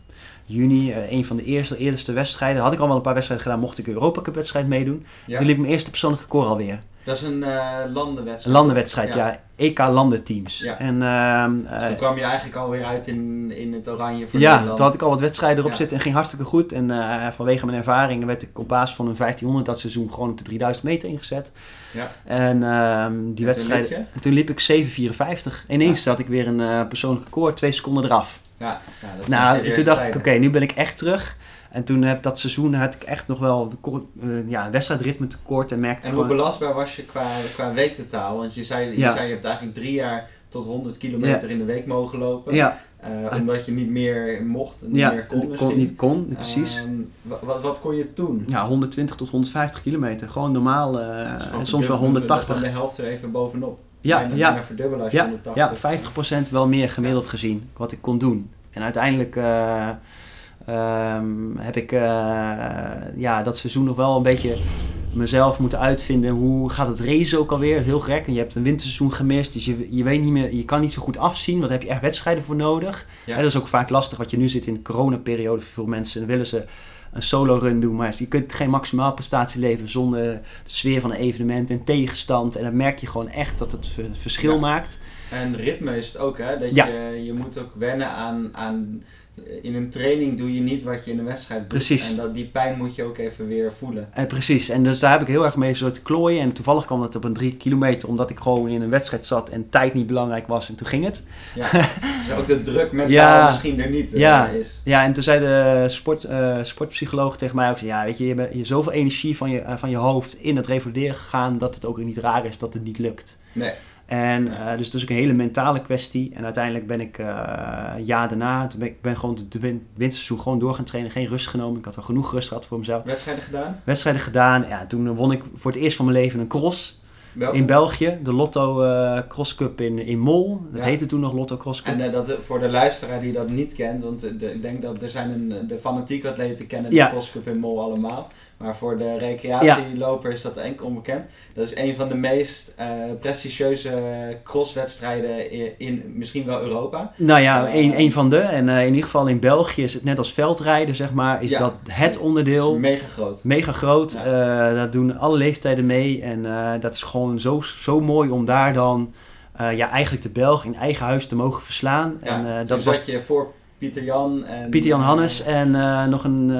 B: juni, een van de eerste, eerste wedstrijden. Had ik al wel een paar wedstrijden gedaan, mocht ik een Europa Cup wedstrijd meedoen. Ja. Toen liep mijn eerste persoonlijke record alweer.
A: Dat is een uh, landenwedstrijd.
B: Een landenwedstrijd, ja. ja. EK landenteams.
A: Ja.
B: En, uh,
A: dus toen kwam je eigenlijk alweer uit in, in het oranje voor
B: Ja,
A: Nederland.
B: toen had ik al wat wedstrijden erop ja. zitten en ging hartstikke goed. En uh, vanwege mijn ervaring werd ik op basis van een 1500 dat seizoen gewoon op de 3000 meter ingezet.
A: Ja.
B: En ehm, die wedstrijd.
A: Toen liep,
B: en toen liep ik 7,54. Ineens had ik weer een persoonlijk record, twee seconden eraf.
A: Ja, ja dat
B: nou, toen dacht ik, oké, okay, nu ben ik echt terug. En toen heb dat seizoen had ik echt nog wel uh, ja, wedstrijdritme tekort en merkte
A: En hoe belastbaar was je qua, qua weektotaal? Want je zei, je
B: ja.
A: zei je hebt eigenlijk drie jaar tot 100 kilometer
B: ja.
A: in de week mogen lopen.
B: Ja.
A: Uh, omdat je niet meer mocht, niet
B: ja,
A: meer kon misschien.
B: kon, niet kon, precies.
A: Uh, wat, wat kon je toen?
B: Ja, 120 tot 150 kilometer. Gewoon normaal. Uh, en soms wel 180.
A: Van de helft er even bovenop.
B: Ja,
A: bijna,
B: ja.
A: Verdubbelen als je
B: ja,
A: 180.
B: ja, 50% wel meer gemiddeld gezien wat ik kon doen. En uiteindelijk Um, heb ik uh, ja, dat seizoen nog wel een beetje mezelf moeten uitvinden. Hoe gaat het racen ook alweer? Heel gek. En je hebt een winterseizoen gemist. Dus je, je weet niet meer, je kan niet zo goed afzien. Wat heb je echt wedstrijden voor nodig?
A: Ja.
B: En dat is ook vaak lastig. Wat je nu zit in de coronaperiode voor veel mensen. Willen ze een solo run doen. Maar je kunt geen maximaal prestatie leveren zonder de sfeer van een evenement en tegenstand. En dan merk je gewoon echt dat het verschil
A: Ja.
B: maakt.
A: En ritme is het ook, hè? Dat
B: Ja.
A: je, je moet ook wennen aan, aan... In een training doe je niet wat je in een wedstrijd doet.
B: Precies.
A: En dat, die pijn moet je ook even weer voelen.
B: Eh, precies, en dus daar heb ik heel erg mee te klooien. En toevallig kwam dat op een drie kilometer, omdat ik gewoon in een wedstrijd zat en tijd niet belangrijk was. En toen ging het.
A: Ja. dus ook de druk mentaal
B: Ja.
A: misschien er niet eh,
B: Ja.
A: is.
B: Ja, en toen zei de sport, eh, sportpsycholoog tegen mij ook, ja, weet je, je hebt je zoveel energie van je, eh, van je hoofd in het revalideren gegaan, dat het ook niet raar is dat het niet lukt.
A: Nee.
B: En uh, dus het is ook een hele mentale kwestie. En uiteindelijk ben ik uh, een jaar daarna, toen ben ik ben gewoon de win winterseizoen gewoon door gaan trainen, geen rust genomen. Ik had wel genoeg rust gehad voor mezelf.
A: Wedstrijden gedaan?
B: Wedstrijden gedaan. Ja, toen won ik voor het eerst van mijn leven een cross.
A: Welke?
B: In België, de Lotto uh, Cross Cup in, in Mol. Dat
A: Ja.
B: heette toen nog Lotto Cross Cup.
A: En uh, dat, voor de luisteraar die dat niet kent, want uh, de, ik denk dat er zijn een, de fanatieke atleten kennen
B: Ja.
A: de Cross Cup in Mol allemaal. Maar voor de recreatieloper is dat enkel onbekend. Dat is een van de meest eh, prestigieuze crosswedstrijden in, in misschien wel Europa.
B: Nou ja,
A: Eh,
B: een, een van de. En uh, in ieder geval in België is het net als veldrijden, zeg maar, is
A: Ja.
B: dat het onderdeel.
A: Dat mega groot.
B: Mega groot. Uh, daar doen alle leeftijden mee. En uh, dat is gewoon zo, zo mooi om daar dan uh, ja, eigenlijk de Belg in eigen huis te mogen verslaan.
A: Ja,
B: en, uh,
A: toen
B: dat was
A: je voor Pieter Jan en...
B: Pieter Jan
A: eh,
B: Hannes en uh, nog een uh,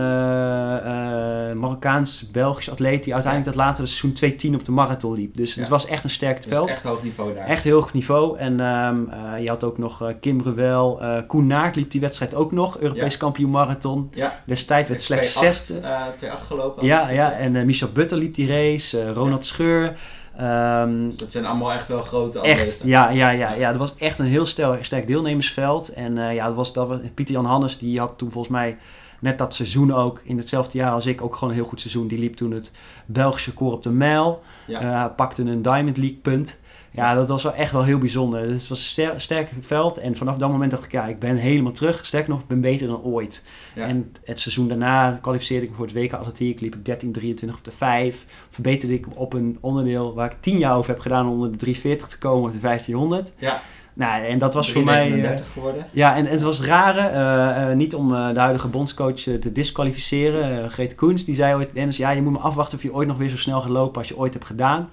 B: Marokkaans-Belgisch atleet die uiteindelijk dat later seizoen 2.10 op de marathon liep. Dus
A: Ja.
B: het was echt een sterk
A: dus
B: veld.
A: echt hoog niveau daar.
B: Echt heel hoog niveau. En um, uh, je had ook nog Kim Brewel. Uh, Koen Naert liep die wedstrijd ook nog. Europees
A: Ja.
B: kampioen marathon.
A: Ja.
B: Destijds werd slechts
A: 2-8,
B: zesde.
A: eh, 2-8 gelopen.
B: Ja, ja. En Michel Butter liep die race. Ronald Scheur. Um,
A: dat zijn allemaal echt wel grote
B: Echt,
A: atleten.
B: ja, ja, ja, ja. Dat was echt een heel sterk deelnemersveld. En uh, ja, dat was, dat was, Pieter Jan Hannes, die had toen volgens mij net dat seizoen ook, in hetzelfde jaar als ik, ook gewoon een heel goed seizoen. Die liep toen het Belgische record op de mijl.
A: Ja.
B: Uh, pakte een Diamond League punt. Ja, dat was wel echt wel heel bijzonder. Dus het was een ster sterk veld. En vanaf dat moment dacht ik, ja, ik ben helemaal terug. Sterker nog, ik ben beter dan ooit.
A: Ja.
B: En het seizoen daarna kwalificeerde ik me voor het WK Atletiek. Liep ik 13, 23 op de 5. Verbeterde ik op een onderdeel waar ik 10 jaar over heb gedaan om onder de 340 te komen op de 1500.
A: Ja.
B: Nou, en dat was voor mij... Uh,
A: geworden.
B: ja, en, en, het was het rare. Uh, uh, niet om de huidige bondscoach te disqualificeren. Grete Koens, die zei ooit... Dennis, ja, je moet me afwachten of je ooit nog weer zo snel gaat lopen als je ooit hebt gedaan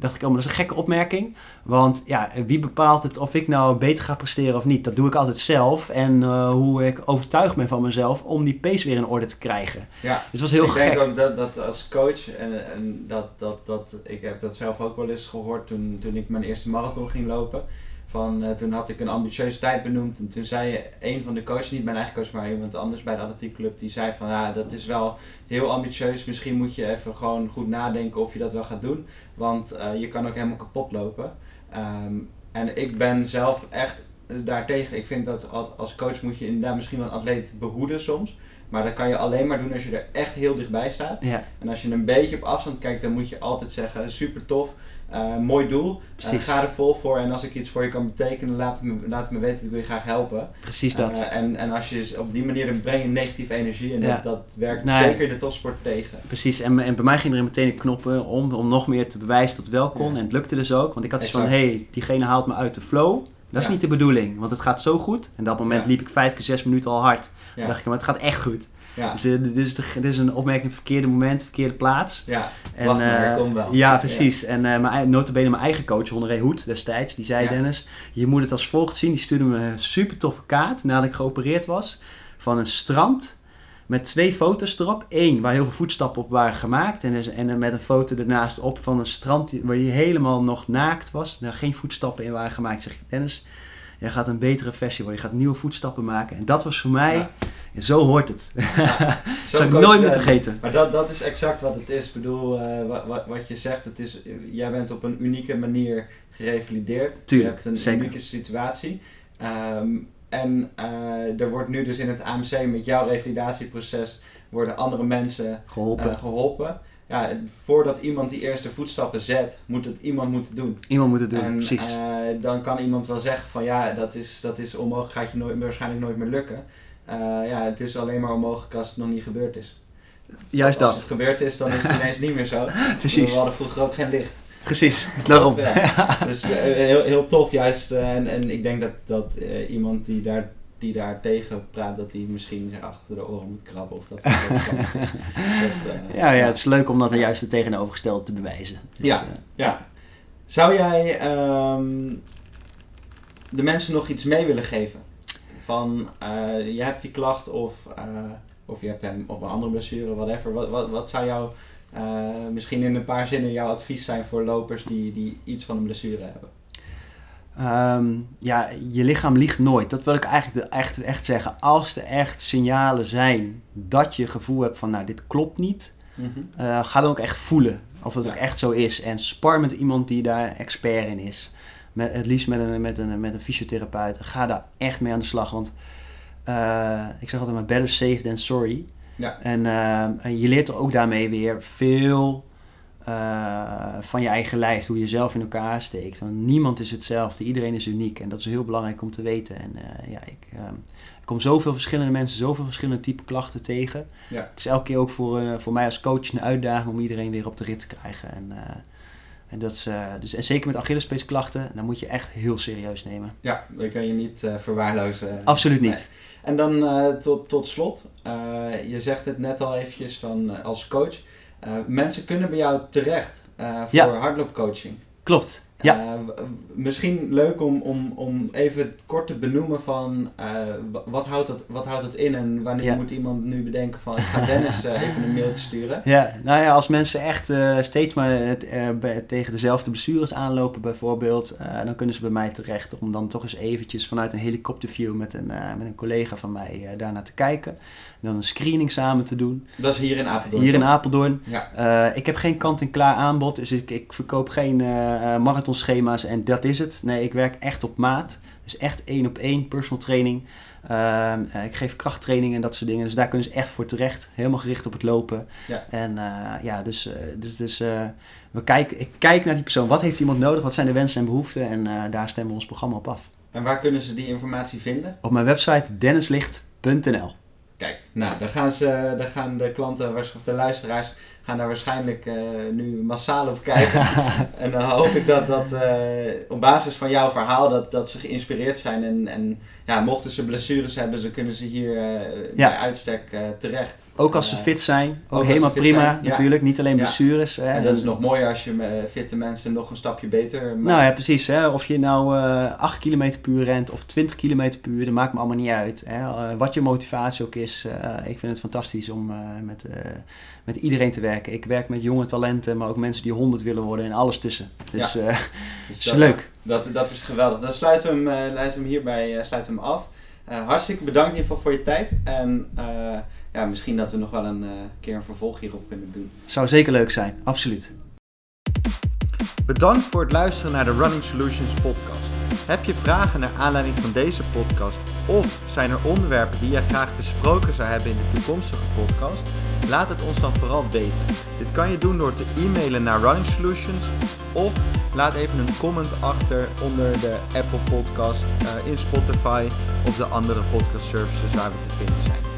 B: dacht ik, oh, maar dat is een gekke opmerking. Want ja, wie bepaalt het of ik nou beter ga presteren of niet? Dat doe ik altijd zelf. En uh, hoe ik overtuigd ben van mezelf om die pace weer in orde te krijgen.
A: Ja,
B: dus het was heel
A: ik
B: gek.
A: Ik denk ook dat, dat als coach, en, en dat, dat, dat, ik heb dat zelf ook wel eens gehoord toen, toen ik mijn eerste marathon ging lopen. Van, eh, toen had ik een ambitieuze tijd benoemd en toen zei een van de coaches, niet mijn eigen coach, maar iemand anders bij de atletiekclub, die zei van ja, dat is wel heel ambitieus. Misschien moet je even gewoon goed nadenken of je dat wel gaat doen, want je kan ook helemaal kapot lopen. Ehm, en ik ben zelf echt daartegen. Ik vind dat als coach moet je inderdaad misschien wel een atleet behoeden soms. Maar dat kan je alleen maar doen als je er echt heel dichtbij staat.
B: Ja.
A: En als je een beetje op afstand kijkt, dan moet je altijd zeggen: super tof, uh, mooi doel. Uh, ga er vol voor. En als ik iets voor je kan betekenen, laat het me, laat het me weten. Ik wil je graag helpen.
B: Precies dat.
A: Uh, en, en als je op die manier dan breng je negatieve energie. En dat, dat werkt zeker in de topsport tegen.
B: Precies. En, en bij mij ging er meteen een knoppen om, om nog meer te bewijzen dat het wel kon. En het lukte dus ook. Want ik had iets van: hé, hey, diegene haalt me uit de flow. Dat is niet de bedoeling, want het gaat zo goed. En dat moment liep ik vijf keer zes minuten al hard. Dan dacht ik, maar het gaat echt goed. Ja. Dus, uh, dus dit is een opmerking verkeerde moment, verkeerde plaats.
A: Ja, en, wacht maar, uh, wel.
B: Ja, precies. En uh, mijn, notabene mijn eigen coach, Honoré Hoed destijds, die zei Dennis, je moet het als volgt zien. Die stuurde me een super toffe kaart nadat ik geopereerd was. Van een strand met twee foto's erop. Eén waar heel veel voetstappen op waren gemaakt. En, en met een foto ernaast op van een strand waar je helemaal nog naakt was. Daar geen voetstappen in waren gemaakt. Zeg ik, Dennis, jij gaat een betere versie worden. Je gaat nieuwe voetstappen maken. En dat was voor mij, ja. zo hoort het. Ja, zo Zou ik nooit meer vergeten.
A: Maar dat, dat is exact wat het is. Ik bedoel, uh, wat, wat je zegt, het is, jij bent op een unieke manier gerevalideerd.
B: Tuurlijk,
A: je hebt een
B: zeker.
A: unieke situatie. Um, en uh, er wordt nu dus in het AMC met jouw revalidatieproces worden andere mensen
B: geholpen.
A: Uh, geholpen. Ja, voordat iemand die eerste voetstappen zet, moet het iemand moeten doen.
B: Iemand moet het doen,
A: en,
B: precies.
A: Uh, dan kan iemand wel zeggen van ja, dat is, dat is onmogelijk, gaat je nooit, waarschijnlijk nooit meer lukken. ja, het is alleen maar onmogelijk als het nog niet gebeurd is.
B: Juist dat.
A: Als het gebeurd is, dan is het ineens niet meer zo.
B: Precies.
A: We hadden vroeger ook geen licht.
B: Precies, daarom.
A: Ja. Dus uh, heel, heel tof juist. En, en ik denk dat, dat iemand die daar, die daar tegen praat, dat hij misschien achter de oren moet krabben. Of dat, dat,
B: ja, ja, het is leuk om dat juist het tegenovergestelde te bewijzen.
A: Dus, ja, ja. Zou jij um, de mensen nog iets mee willen geven? Van, je hebt die klacht of, of je hebt hem, of een andere blessure, whatever. Wat, wat, wat zou jou uh, misschien in een paar zinnen jouw advies zijn voor lopers die, die iets van een blessure hebben?
B: Um, ja, je lichaam liegt nooit. Dat wil ik eigenlijk echt, echt zeggen. Als er echt signalen zijn dat je gevoel hebt van, nou, dit klopt niet, mm -hmm. uh, ga dan ook echt voelen of het ja. ook echt zo is. En spar met iemand die daar expert in is. Met, het liefst met een, met, een, met een fysiotherapeut. Ga daar echt mee aan de slag. Want uh, ik zeg altijd maar better safe than sorry.
A: Ja.
B: En, uh, en je leert er ook daarmee weer veel uh, van je eigen lijf, hoe je zelf in elkaar steekt. Want niemand is hetzelfde, iedereen is uniek en dat is heel belangrijk om te weten. En uh, ja, ik, ik, kom zoveel verschillende mensen, zoveel verschillende type klachten tegen.
A: Ja.
B: Het is elke keer ook voor, voor mij als coach een uitdaging om iedereen weer op de rit te krijgen. En, en, dat is, dus, en zeker met Achillespeesklachten, dan moet je echt heel serieus nemen.
A: Ja, dat kan je niet verwaarlozen.
B: Absoluut niet.
A: Nee. En dan tot, tot slot, je zegt het net al eventjes van, als coach. Mensen kunnen bij jou terecht voor
B: ja.
A: hardloopcoaching.
B: Klopt, ja.
A: misschien leuk om, om, om even kort te benoemen van wat, houdt het, wat houdt het in en wanneer ja. moet iemand nu bedenken van ik ga Dennis even een mailtje sturen.
B: Ja, nou ja, als mensen echt steeds maar het, tegen dezelfde blessures aanlopen bijvoorbeeld, dan kunnen ze bij mij terecht om dan toch eens eventjes vanuit een helikopterview met een, met een collega van mij daarnaar te kijken. Dan een screening samen te doen.
A: Dat is hier in Apeldoorn?
B: Hier in Apeldoorn.
A: Ja.
B: ik heb geen kant-en-klaar aanbod, dus ik, ik verkoop geen marathonschema's en dat is het. Nee, ik werk echt op maat. Dus echt één op één personal training. Uh, ik geef krachttraining en dat soort dingen. Dus daar kunnen ze echt voor terecht. Helemaal gericht op het lopen.
A: Ja.
B: En uh, ja, dus, dus, dus we kijken, ik kijk naar die persoon. Wat heeft iemand nodig? Wat zijn de wensen en behoeften? En daar stemmen we ons programma op af.
A: En waar kunnen ze die informatie vinden?
B: Op mijn website dennislicht.nl
A: Kijk, nou, dan gaan, ze, dan gaan de klanten, of de luisteraars, gaan daar waarschijnlijk uh, nu massaal op kijken. en dan hoop ik dat, dat uh, op basis van jouw verhaal, dat, dat ze geïnspireerd zijn. En, en ja, mochten ze blessures hebben, dan kunnen ze hier uh,
B: Ja.
A: bij uitstek terecht.
B: Ook als ze
A: Eh,
B: fit zijn, ook, helemaal prima
A: zijn, ja.
B: natuurlijk. Niet alleen
A: Ja.
B: blessures. Hè.
A: En dat is nog mooier als je met fitte mensen nog een stapje beter maakt.
B: Nou ja, precies. Hè. Of je nou eh 8 km per uur rent of 20 km per uur, dat maakt me allemaal niet uit. Hè. Eh, wat je motivatie ook is, eh, ik vind het fantastisch om met, met iedereen te werken. Ik werk met jonge talenten, maar ook mensen die honderd willen worden en alles tussen. Dus, ja. dus is leuk.
A: Dat, dat is geweldig. Dan sluiten we hem, uh, hem hierbij sluiten we hem af. hartstikke bedankt in ieder geval voor je tijd. En ja, misschien dat we nog wel een keer een vervolg hierop kunnen doen.
B: Zou zeker leuk zijn, absoluut.
A: Bedankt voor het luisteren naar de Running Solutions podcast. Heb je vragen naar aanleiding van deze podcast of zijn er onderwerpen die jij graag besproken zou hebben in de toekomstige podcast? Laat het ons dan vooral weten. Dit kan je doen door te e-mailen naar Running Solutions of laat even een comment achter onder de Apple Podcast, uh, in Spotify of de andere podcast services waar we te vinden zijn.